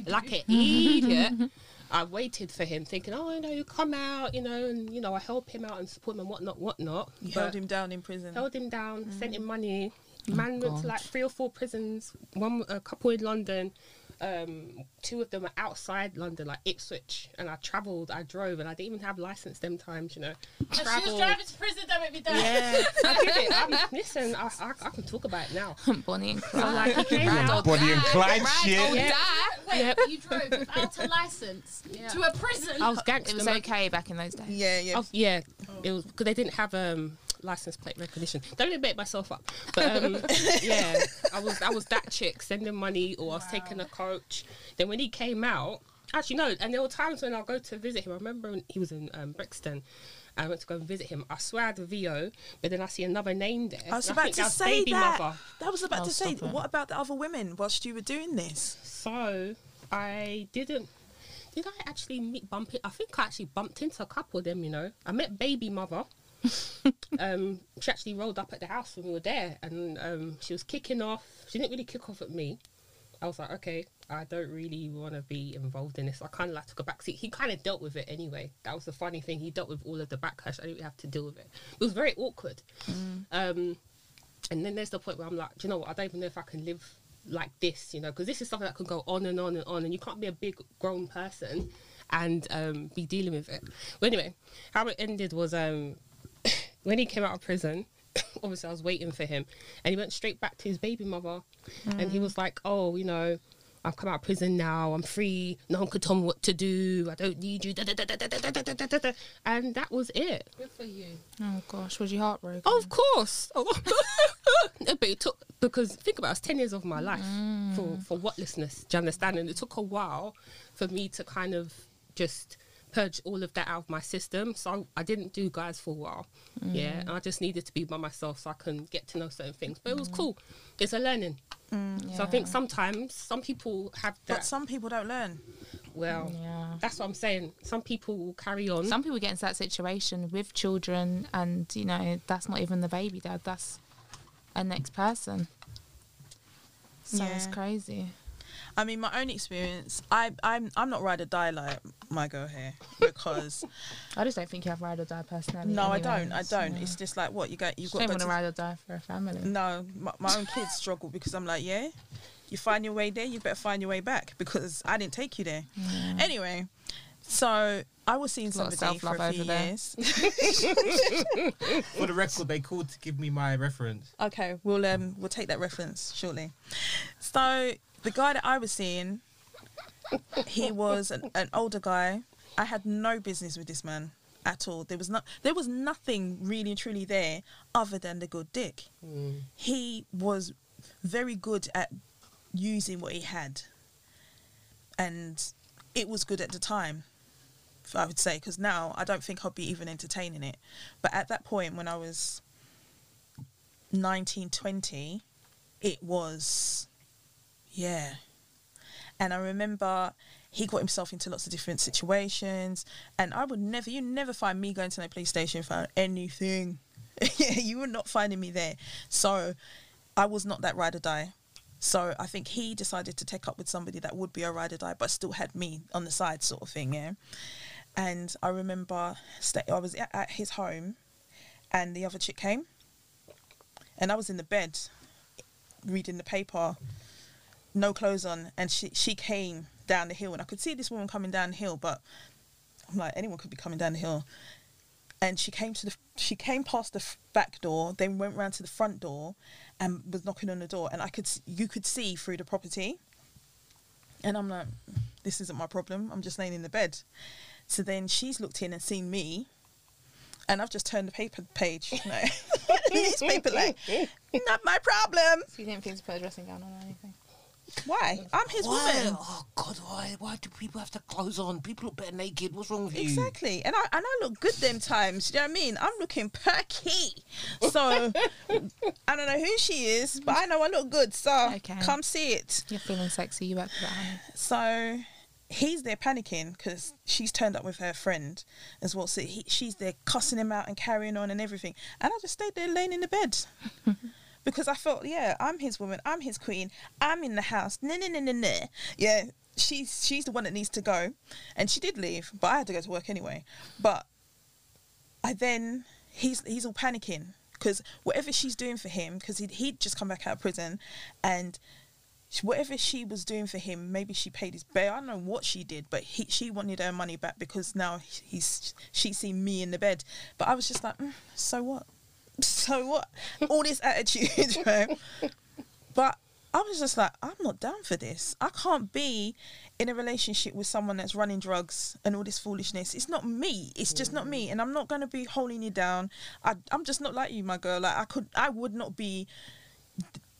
Like an idiot. I waited for him thinking, Oh, you know, you come out, you know, and you know, I help him out and support him and whatnot, whatnot. You But held him down in prison. held him down, sent him money. Man went God. to like three or four prisons, one a couple in London. Um, two of them are outside London, like Ipswich, and I travelled, I drove, and I didn't even have license them times, you know. Travelled. to prison, don't make me die. Yeah, I did it. [LAUGHS] I'm, listen, I, I, I can talk about it now. [LAUGHS] Bonnie and So Clyde. like he came Ride or out. Bonnie and Clyde shit. or Yeah. die. Wait, Yep. you drove without a license to a prison. I was It was okay back in those days. Yeah, yeah. Was- yeah, it was because they didn't have um license plate recognition. Don't let me make myself up. But um, [LAUGHS] yeah, I was I was that chick sending money or I was taking a coach. Then when he came out, actually no, and there were times when I'll go to visit him. I remember when he was in um, Brixton. I went to go and visit him. I swear I had a VO, but then I see another name there. I was about think to that's say baby that. mother. I was about Oh, to say, it. what about the other women whilst you were doing this? So I didn't. Did I actually meet bump it? I think I actually bumped into a couple of them. You know, I met baby mother. [LAUGHS] um, she actually rolled up at the house when we were there, and um, she was kicking off. She didn't really kick off at me. I was like, okay, I don't really want to be involved in this. I kind of like took a backseat. He kind of dealt with it anyway. That was the funny thing. He dealt with all of the backlash. I didn't really have to deal with it. It was very awkward. Um, and then there's the point where I'm like, do you know what? I don't even know if I can live like this, you know, because this is something that can go on and on and on, and you can't be a big grown person and um, be dealing with it. But anyway, how it ended was um, when he came out of prison, obviously I was waiting for him, and he went straight back to his baby mother, mm. and he was like, "Oh, you know, I've come out of prison now. I'm free. No one could tell me what to do. I don't need you." And that was it. Good for you. Oh gosh, was you heartbroken? Of course. But it took because think about it, it was ten years of my life mm. for for whatlessness. Do you understand? And it took a while for me to kind of just purge all of that out of my system. So I didn't do guys for a while. Mm. Yeah, and I just needed to be by myself so I can get to know certain things. But it was mm. cool. It's a learning. Mm, so I think sometimes some people have that. But some people don't learn. well, Yeah. that's what I'm saying. Some people will carry on. Some people get into that situation with children, and you know that's not even the baby dad. That's a next person. So it's crazy. I mean, my own experience. I I'm I'm not ride or die like my girl here because [LAUGHS] I just don't think you have ride or die personality. no, I don't. I don't. It's just like what you got. You've Just got don't want to to ride or die for a family. No, my, my own kids struggle because I'm like, yeah, you find your way there, you better find your way back because I didn't take you there. Anyway, so I was seeing A somebody for a self-love few over there. years. [LAUGHS] [LAUGHS] For the record, they called to give me my reference. okay, we'll um we'll take that reference shortly. So the guy that I was seeing, he was an, an older guy. I had no business with this man at all. There was not there was nothing really and truly there other than the good dick. Mm. he was very good at using what he had and it was good at the time i would say because now i don't think i'd be even entertaining it but at that point when i was 19 20 it was yeah and i remember he got himself into lots of different situations and i would never you never find me going to no police station for anything [LAUGHS] you were not finding me there so I was not that ride or die. So I think he decided to take up with somebody that would be a ride or die, but still had me on the side, sort of thing. Yeah. And I remember sta I was at his home, and the other chick came, and I was in the bed, reading the paper, no clothes on, and she she came down the hill, and I could see this woman coming down the hill, but I'm like anyone could be coming down the hill. And she came to the she came past the back door then went round to the front door and was knocking on the door and i could you could see through the property. And i'm like this isn't my problem. I'm just laying in the bed. So then she's looked in and seen me and i've just turned the paper page like, [LAUGHS] newspaper like [LAUGHS] not my problem. So you didn't think to put a dressing gown on or anything? Why i'm his woman Oh God! Why? Why do people have to clothes on? People look better naked. What's wrong with you? Exactly, and I and I look good them times. You know what I mean? I'm looking perky. So [LAUGHS] I don't know who she is, but I know I look good. So Okay. come see it. You're feeling sexy. You work for that, honey. So he's there panicking because she's turned up with her friend as well. So he, she's there cussing him out and carrying on and everything. And I just stayed there laying in the bed. [LAUGHS] because I felt, yeah, I'm his woman, I'm his queen, I'm in the house. No, no, no, no, no. Yeah, she's she's the one that needs to go, and she did leave, but I had to go to work anyway. But I then he's he's all panicking because whatever she's doing for him, because he'd, he'd just come back out of prison, and whatever she was doing for him, maybe she paid his bail. I don't know what she did, but he she wanted her money back because now he's she's seen me in the bed. But I was just like, mm, so what? So what? All this attitude, [LAUGHS] right? But I was just like, I'm not down for this. I can't be in a relationship with someone that's running drugs and all this foolishness. It's not me. It's just not me. And I'm not going to be holding you down. I, I'm just not like you, my girl. Like I could, I would not be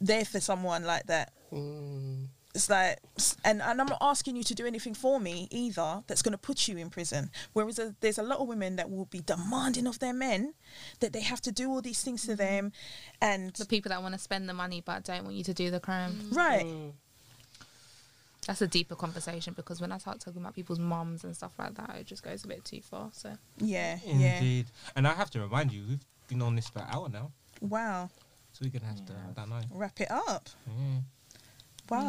there for someone like that. Mm. It's like, and, and I'm not asking you to do anything for me either that's going to put you in prison. Whereas a, there's a lot of women that will be demanding of their men that they have to do all these things to them. And, The people that want to spend the money but don't want you to do the crime. Mm. right. Mm. That's a deeper conversation because when I start talking about people's mums and stuff like that, it just goes a bit too far. So Yeah. Yeah. Indeed. And I have to remind you, we've been on this for an hour now, Wow. so we're gonna have to. I don't know. Wrap it up. Yeah. Wow.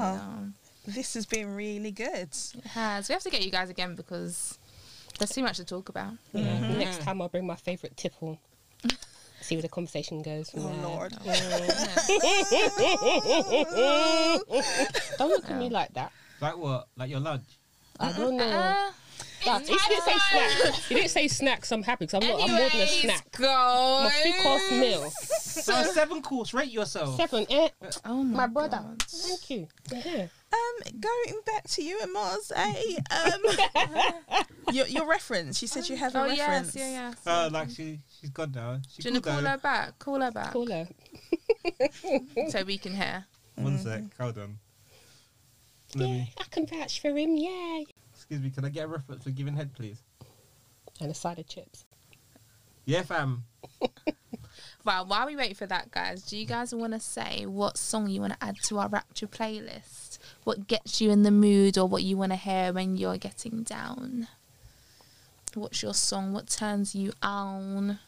yeah, This has been really good. it has. We have to get you guys again because there's too much to talk about. Mm-hmm. Next time I'll bring my favourite tipple. [LAUGHS] See where the conversation goes. From Oh, there. Lord. [LAUGHS] Don't look at me like that. Like what? Like your lunch? I don't know. Uh, Nah, you didn't say snacks. You didn't say snacks. I'm happy because I'm, not, I'm more than a anyways, snack. Go. My three course meal. So seven course. Rate yourself. Seven, eh? Oh my, My brother. God. Thank you. Yeah. Um, going back to you and Mars, eh? Um, [LAUGHS] your, your reference. You said you have a Oh reference. yes, yeah, yes. Uh, like she, she's gone now. She Do you want could to call go. her back? Call her back Call her. [LAUGHS] so we can hear. One sec. Hold on. Let Yeah, me. I can vouch for him. Yeah. Excuse me. Can I get a reference for giving head, please? And a side of chips. Yeah, fam. [LAUGHS] Well, while we wait for that, guys, do you guys want to say what song you want to add to our Rapture playlist? What gets you in the mood or what you want to hear when you're getting down? What's your song? What turns you on?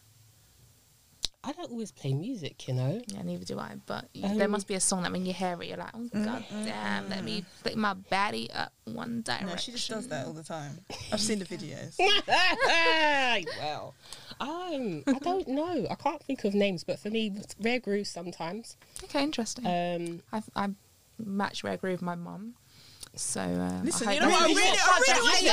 I don't always play music, you know. Yeah, neither do I. But y Um, there must be a song that when you hear it, you're like, oh god damn, let me flick my baddie up one direction. No, she just does that all the time. I've seen the videos. [LAUGHS] well, um, I don't know. I can't think of names, but for me, Rare Groove sometimes. Okay, interesting. Um, I I match Rare Groove with my mum. So uh, Listen, you know what? I really, I really.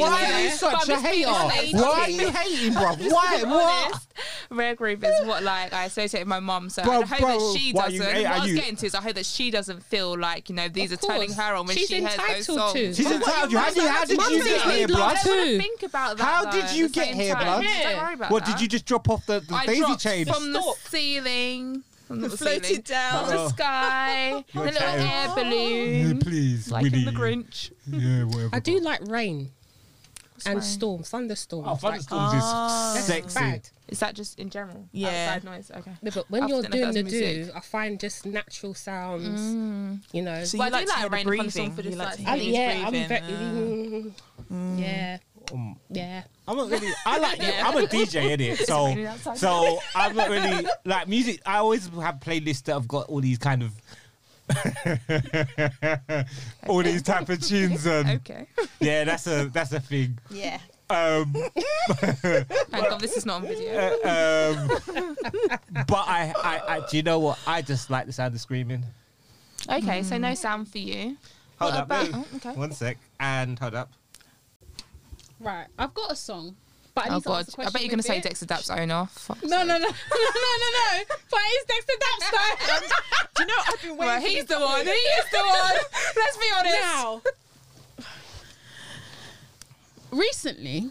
Why are you such a I'm just being hater? Why are you hating, bro? Why? What? Rare Groove is what like I associate with my mum. So Bro, I hope bro, that she doesn't. you- what I was getting to is I hope that she doesn't feel like you know these Of are turning her on when She's she hears those songs. to. She's entitled. You. How did, how did you get here, blood? I don't Too. think about that. How did you get here, blood? Don't worry about What that. did you just drop off the, daisy chain? from the ceiling. From the Floated ceiling. down. From Oh. the sky. [LAUGHS] You're the little chatting. air Yeah, balloon. please, Like in the Grinch. Yeah, whatever. I do like rain and rain? storm, thunderstorms. Oh, like- thunderstorms Ah. is That's sexy. bad. Is that just in general? Yeah. Outside noise. Okay. No, but when I you're know if doing the that do. I find just natural sounds. Mm. You know. So Well, you I like do like a rain fun song breathing. for You just like like to hear He's yeah, I'm breathing. very. Mm. Yeah, Um, yeah. I'm not really. I like. [LAUGHS] I'm a DJ in it, [LAUGHS] so raining so I'm not really like music. I always have playlists that have got all these kind of. [LAUGHS] all these type of tunes and Okay. yeah that's a that's a thing Yeah. um Thank God this is not on video. uh, um but I, I i do you know what i just like the sound of screaming Okay, so no sound for you. hold What up about- oh, okay. one sec and hold up Right, I've got a song, but I Oh to God, ask the I bet you're gonna say it. Dexta Daps owner. Fuck. No, no, [LAUGHS] no, no, no, no, no. But it's Dexta Daps though. [LAUGHS] Do you know I've been waiting Well, he's you the one. He is the one. [LAUGHS] Let's be honest. now, recently,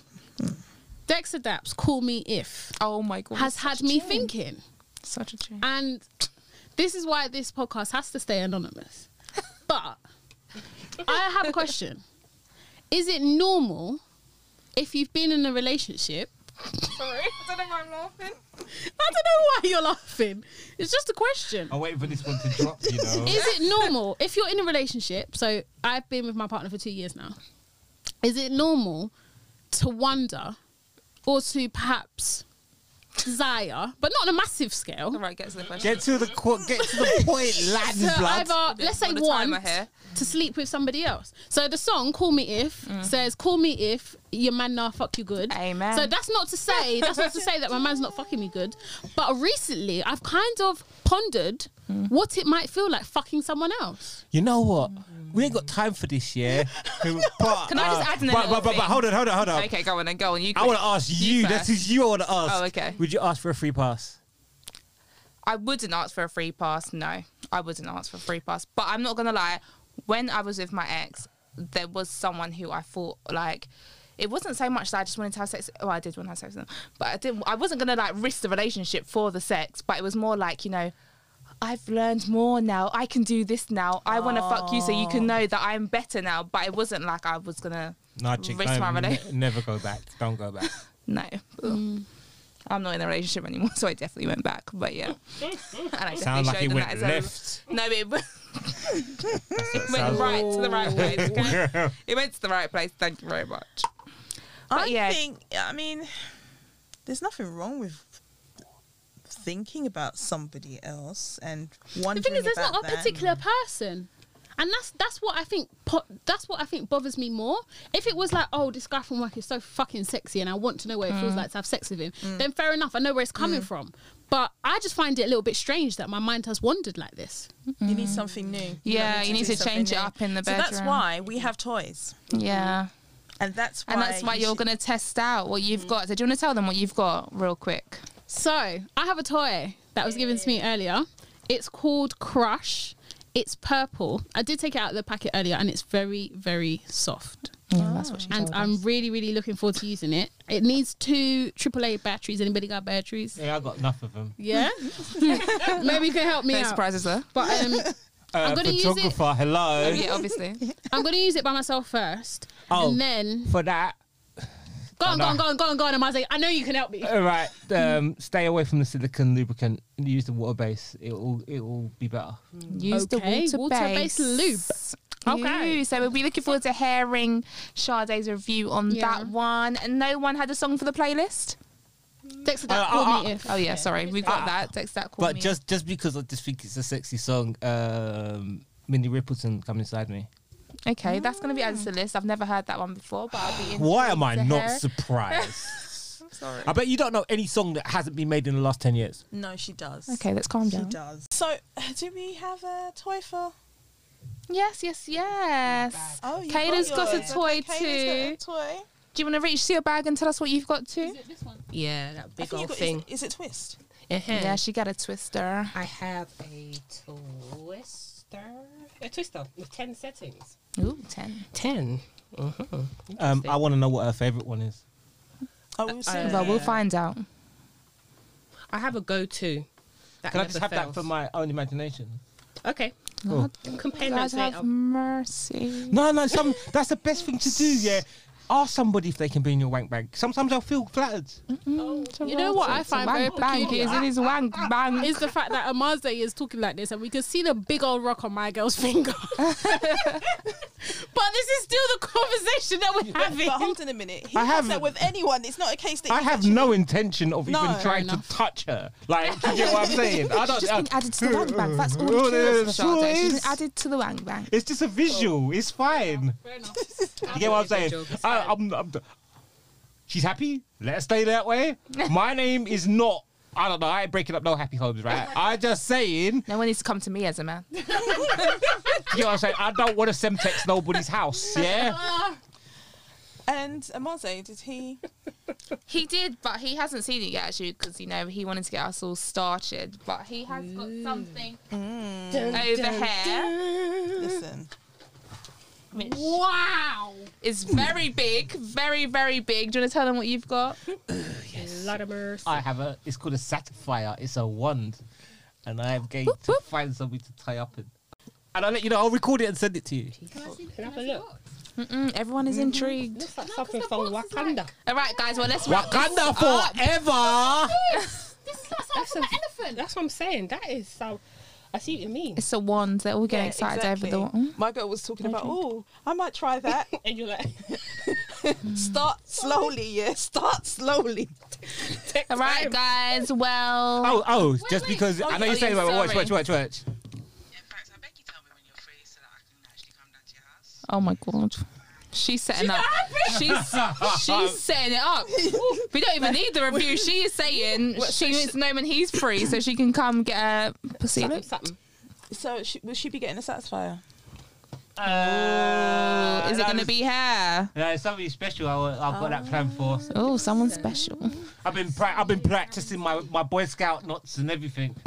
Dexta Daps "Call Me If" Oh my God. has had me tune. thinking, Such a change. and this is why this podcast has to stay anonymous. But I have a question: Is it normal if you've been in a relationship? Sorry, I don't know why I'm laughing. I don't know why you're laughing. It's just a question. i'm waiting for this one to drop you know [LAUGHS] Is it normal if you're in a relationship? So I've been with my partner for two years now. Is it normal to wonder or to perhaps desire, but not on a massive scale, All right, get to the question. get to the qu- get to the point [LAUGHS] lad to blood either, let's say, Got the want timer here. to sleep with somebody else? So the song "Call Me If" mm. says, "Call me if your man nah fuck you good." Amen. So that's not to say that's not to say that my man's not fucking me good, but recently I've kind of pondered mm. what it might feel like fucking someone else. You know what? We ain't got time for this, yeah. [LAUGHS] But, Can I just uh, add in a but, but, but, but hold on, hold on, hold on. Okay, go on then. Go on. You. I want to ask you. You This is you. I want to ask. Oh, okay. Would you ask for a free pass? I wouldn't ask for a free pass. No, I wouldn't ask for a free pass. But I'm not gonna lie. When I was with my ex, there was someone who I thought like. It wasn't so much that I just wanted to have sex. Oh, I did want to have sex with them, but I didn't. I wasn't gonna like risk the relationship for the sex. But it was more like you know, I've learned more now. I can do this now. I want to fuck you so you can oh. know that I'm better now. But it wasn't like I was gonna. No, chick. Risk my don't- ne- never go back. Don't go back. [LAUGHS] No. I'm not in a relationship anymore, [LAUGHS] so I definitely went back. But yeah, and I Sound definitely like showed it went that as a- left. No, it [LAUGHS] went right to the right place. Okay? it went to the right place. Thank you very much. But I yeah. think. I mean, there's nothing wrong with thinking about somebody else and wondering. The thing is, there's not a that. particular person, and that's that's what I think. Po- that's what I think bothers me more. If it was like, oh, this guy from work is so fucking sexy, and I want to know what it feels mm. like to have sex with him, mm. then fair enough. I know where it's coming mm. from. But I just find it a little bit strange that my mind has wandered like this. You need something new. Yeah, don't you need to something change it up in the bedroom. So that's why we have toys, Yeah, and that's why. and that's why you you're should- gonna test out what you've got. So do you want to tell them what you've got real quick? So I have a toy that was given to me earlier. It's called Crush. It's purple. I did take it out of the packet earlier, and it's very, very soft. Yeah, that's what she And told I'm us. really, really looking forward to using it. It needs two AAA batteries. Anybody got batteries? Yeah, I got enough of them. Yeah. [LAUGHS] Maybe you can help me No out. surprises there. But um, [LAUGHS] Uh, gonna use it- photographer, hello. Oh, yeah, obviously. I'm gonna use it by myself first, Oh. and then For that, go on, go on, no. go on, go on, go on. And I was like, I know you can help me. all right. Um, stay away from the silicon lubricant. Use the water base. It will. It will be better. Use Okay, the water water-based base lube. Okay. Ooh, so we'll be looking forward to hearing Sade's review on Yeah. that one. And no one had a song for the playlist. Dexta, that Uh, call uh, me if. Oh yeah, sorry, we got that. Text that call But me. just just because I just think it's a sexy song, um, Minnie Riperton come inside me. Okay, that's gonna be added to the list. I've never heard that one before, but I'll be. [SIGHS] Why am I intrigued to not hear. surprised? [LAUGHS] Sorry. I bet you don't know any song that hasn't been made in the last ten years. No, she does. Okay, let's calm down. She does. So, [SIGHS] do we have a toy for? Yes, yes, yes. Oh, you Kayla's got a toy Okay, Kayla's too. got a toy. Do you want to reach to your bag and tell us what you've got too? Is it this one? Yeah, that big think old got. thing. Is, it- is it twist? Uh-huh. Yeah, she got a twister. I have a twister. A twister with 10 settings. Ooh, 10. 10. Uh-huh. Um, I want to know what her favorite one is. Oh, we'll see. Uh, Well, we'll find out. I have a go-to. That Can I just have that for my own imagination? Okay. Cool. Compare God notes have later. mercy. No, no, some that's the best thing to do. Yeah, ask somebody if they can be in your wank bag. Sometimes I'll feel flattered. Mm, You know what I find wank very bank peculiar? Ah, is it is wank ah, ah, bank. Is the fact that Amaze is talking like this and we can see the big old rock on my girl's finger. [LAUGHS] but this is still the conversation that we're having. but hold on a minute. He I have- that with anyone. It's not a case that I have actually- no intention of No. even Fair trying to touch her. Like, [LAUGHS] you get what I'm saying? I don't. She's I- been added to the wank bank. That's all Oh, it is, that's all Sade. it She's been added to the wank bank. it's just a visual. It's fine. Fair enough. You get what I'm saying? Joke, it's I. I'm, I'm, she's happy. Let her stay that way. [LAUGHS] My name is not. I don't know. I ain't breaking up no happy homes, right? [LAUGHS] I just saying. No one needs to come to me as a man. [LAUGHS] You know what I'm saying? I don't want to semtex nobody's house. Yeah. And Amaze, did he? He did, but he hasn't seen it yet, actually, because you know he wanted to get us all started. But he has got mm. something mm. over here. Listen. Which Wow. is very big, very very big. Do you want to tell them what you've got? [CLEARS THROAT] Yes, Latimer. I have a. It's called a sapphire. It's a wand, and I am going to find something to tie up in. And I'll let you know. I'll record it and send it to you. Can I have a look? Mm-mm, everyone is mm-hmm. intrigued. Looks like something from Wakanda. All right, guys. Well, let's wrap Wakanda this up. forever. This is like That's, something from an elephant. that's what I'm saying. That is so. I see what you mean. It's a wand. They're all getting Yeah, excited exactly. over the wand. My girl was talking about, drink. oh, I might try that. [LAUGHS] And you're like, [LAUGHS] Start [LAUGHS] slowly, yeah. Start slowly. take All right, time. guys. Well, Oh, oh, just because Oh, I know oh, you're saying, yeah, watch, watch, watch, watch, watch. In fact, I beg you tell me when you're free so that I can actually come down to your house. oh my god. She's setting up. She's she's setting it up. We don't even need the review. [LAUGHS] She is saying she needs to know when he's free so she can come get a pussy. Something, something. So, she, will she be getting a Satisfyer? Uh, Is it going to be her? Yeah, it's something special. I, I've got that plan for. Oh, someone special. I've been pra- I've been practicing my, my Boy Scout knots and everything. [LAUGHS]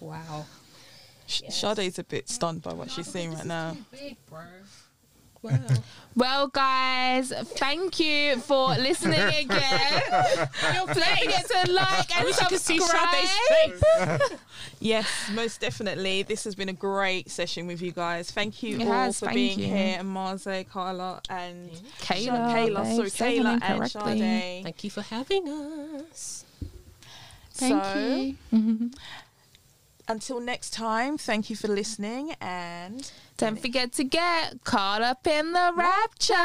Wow. Sh Sade's a bit stunned by what she's seeing right now. Big. Wow. [LAUGHS] Well, guys, thank you for listening [LAUGHS] again. Don't forget to like and subscribe. [LAUGHS] Yes, most definitely. This has been a great session with you guys. Thank you It all has, for thank being you. here. And Marze, Carla, and Kayla, Sha- Kayla, babe, sorry, say Kayla and correctly. Sade. Thank you for having us. Thank so, you. Until next time, thank you for listening and Don't forget to get caught up in the rapture.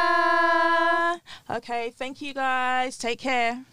Okay, thank you guys. Take care.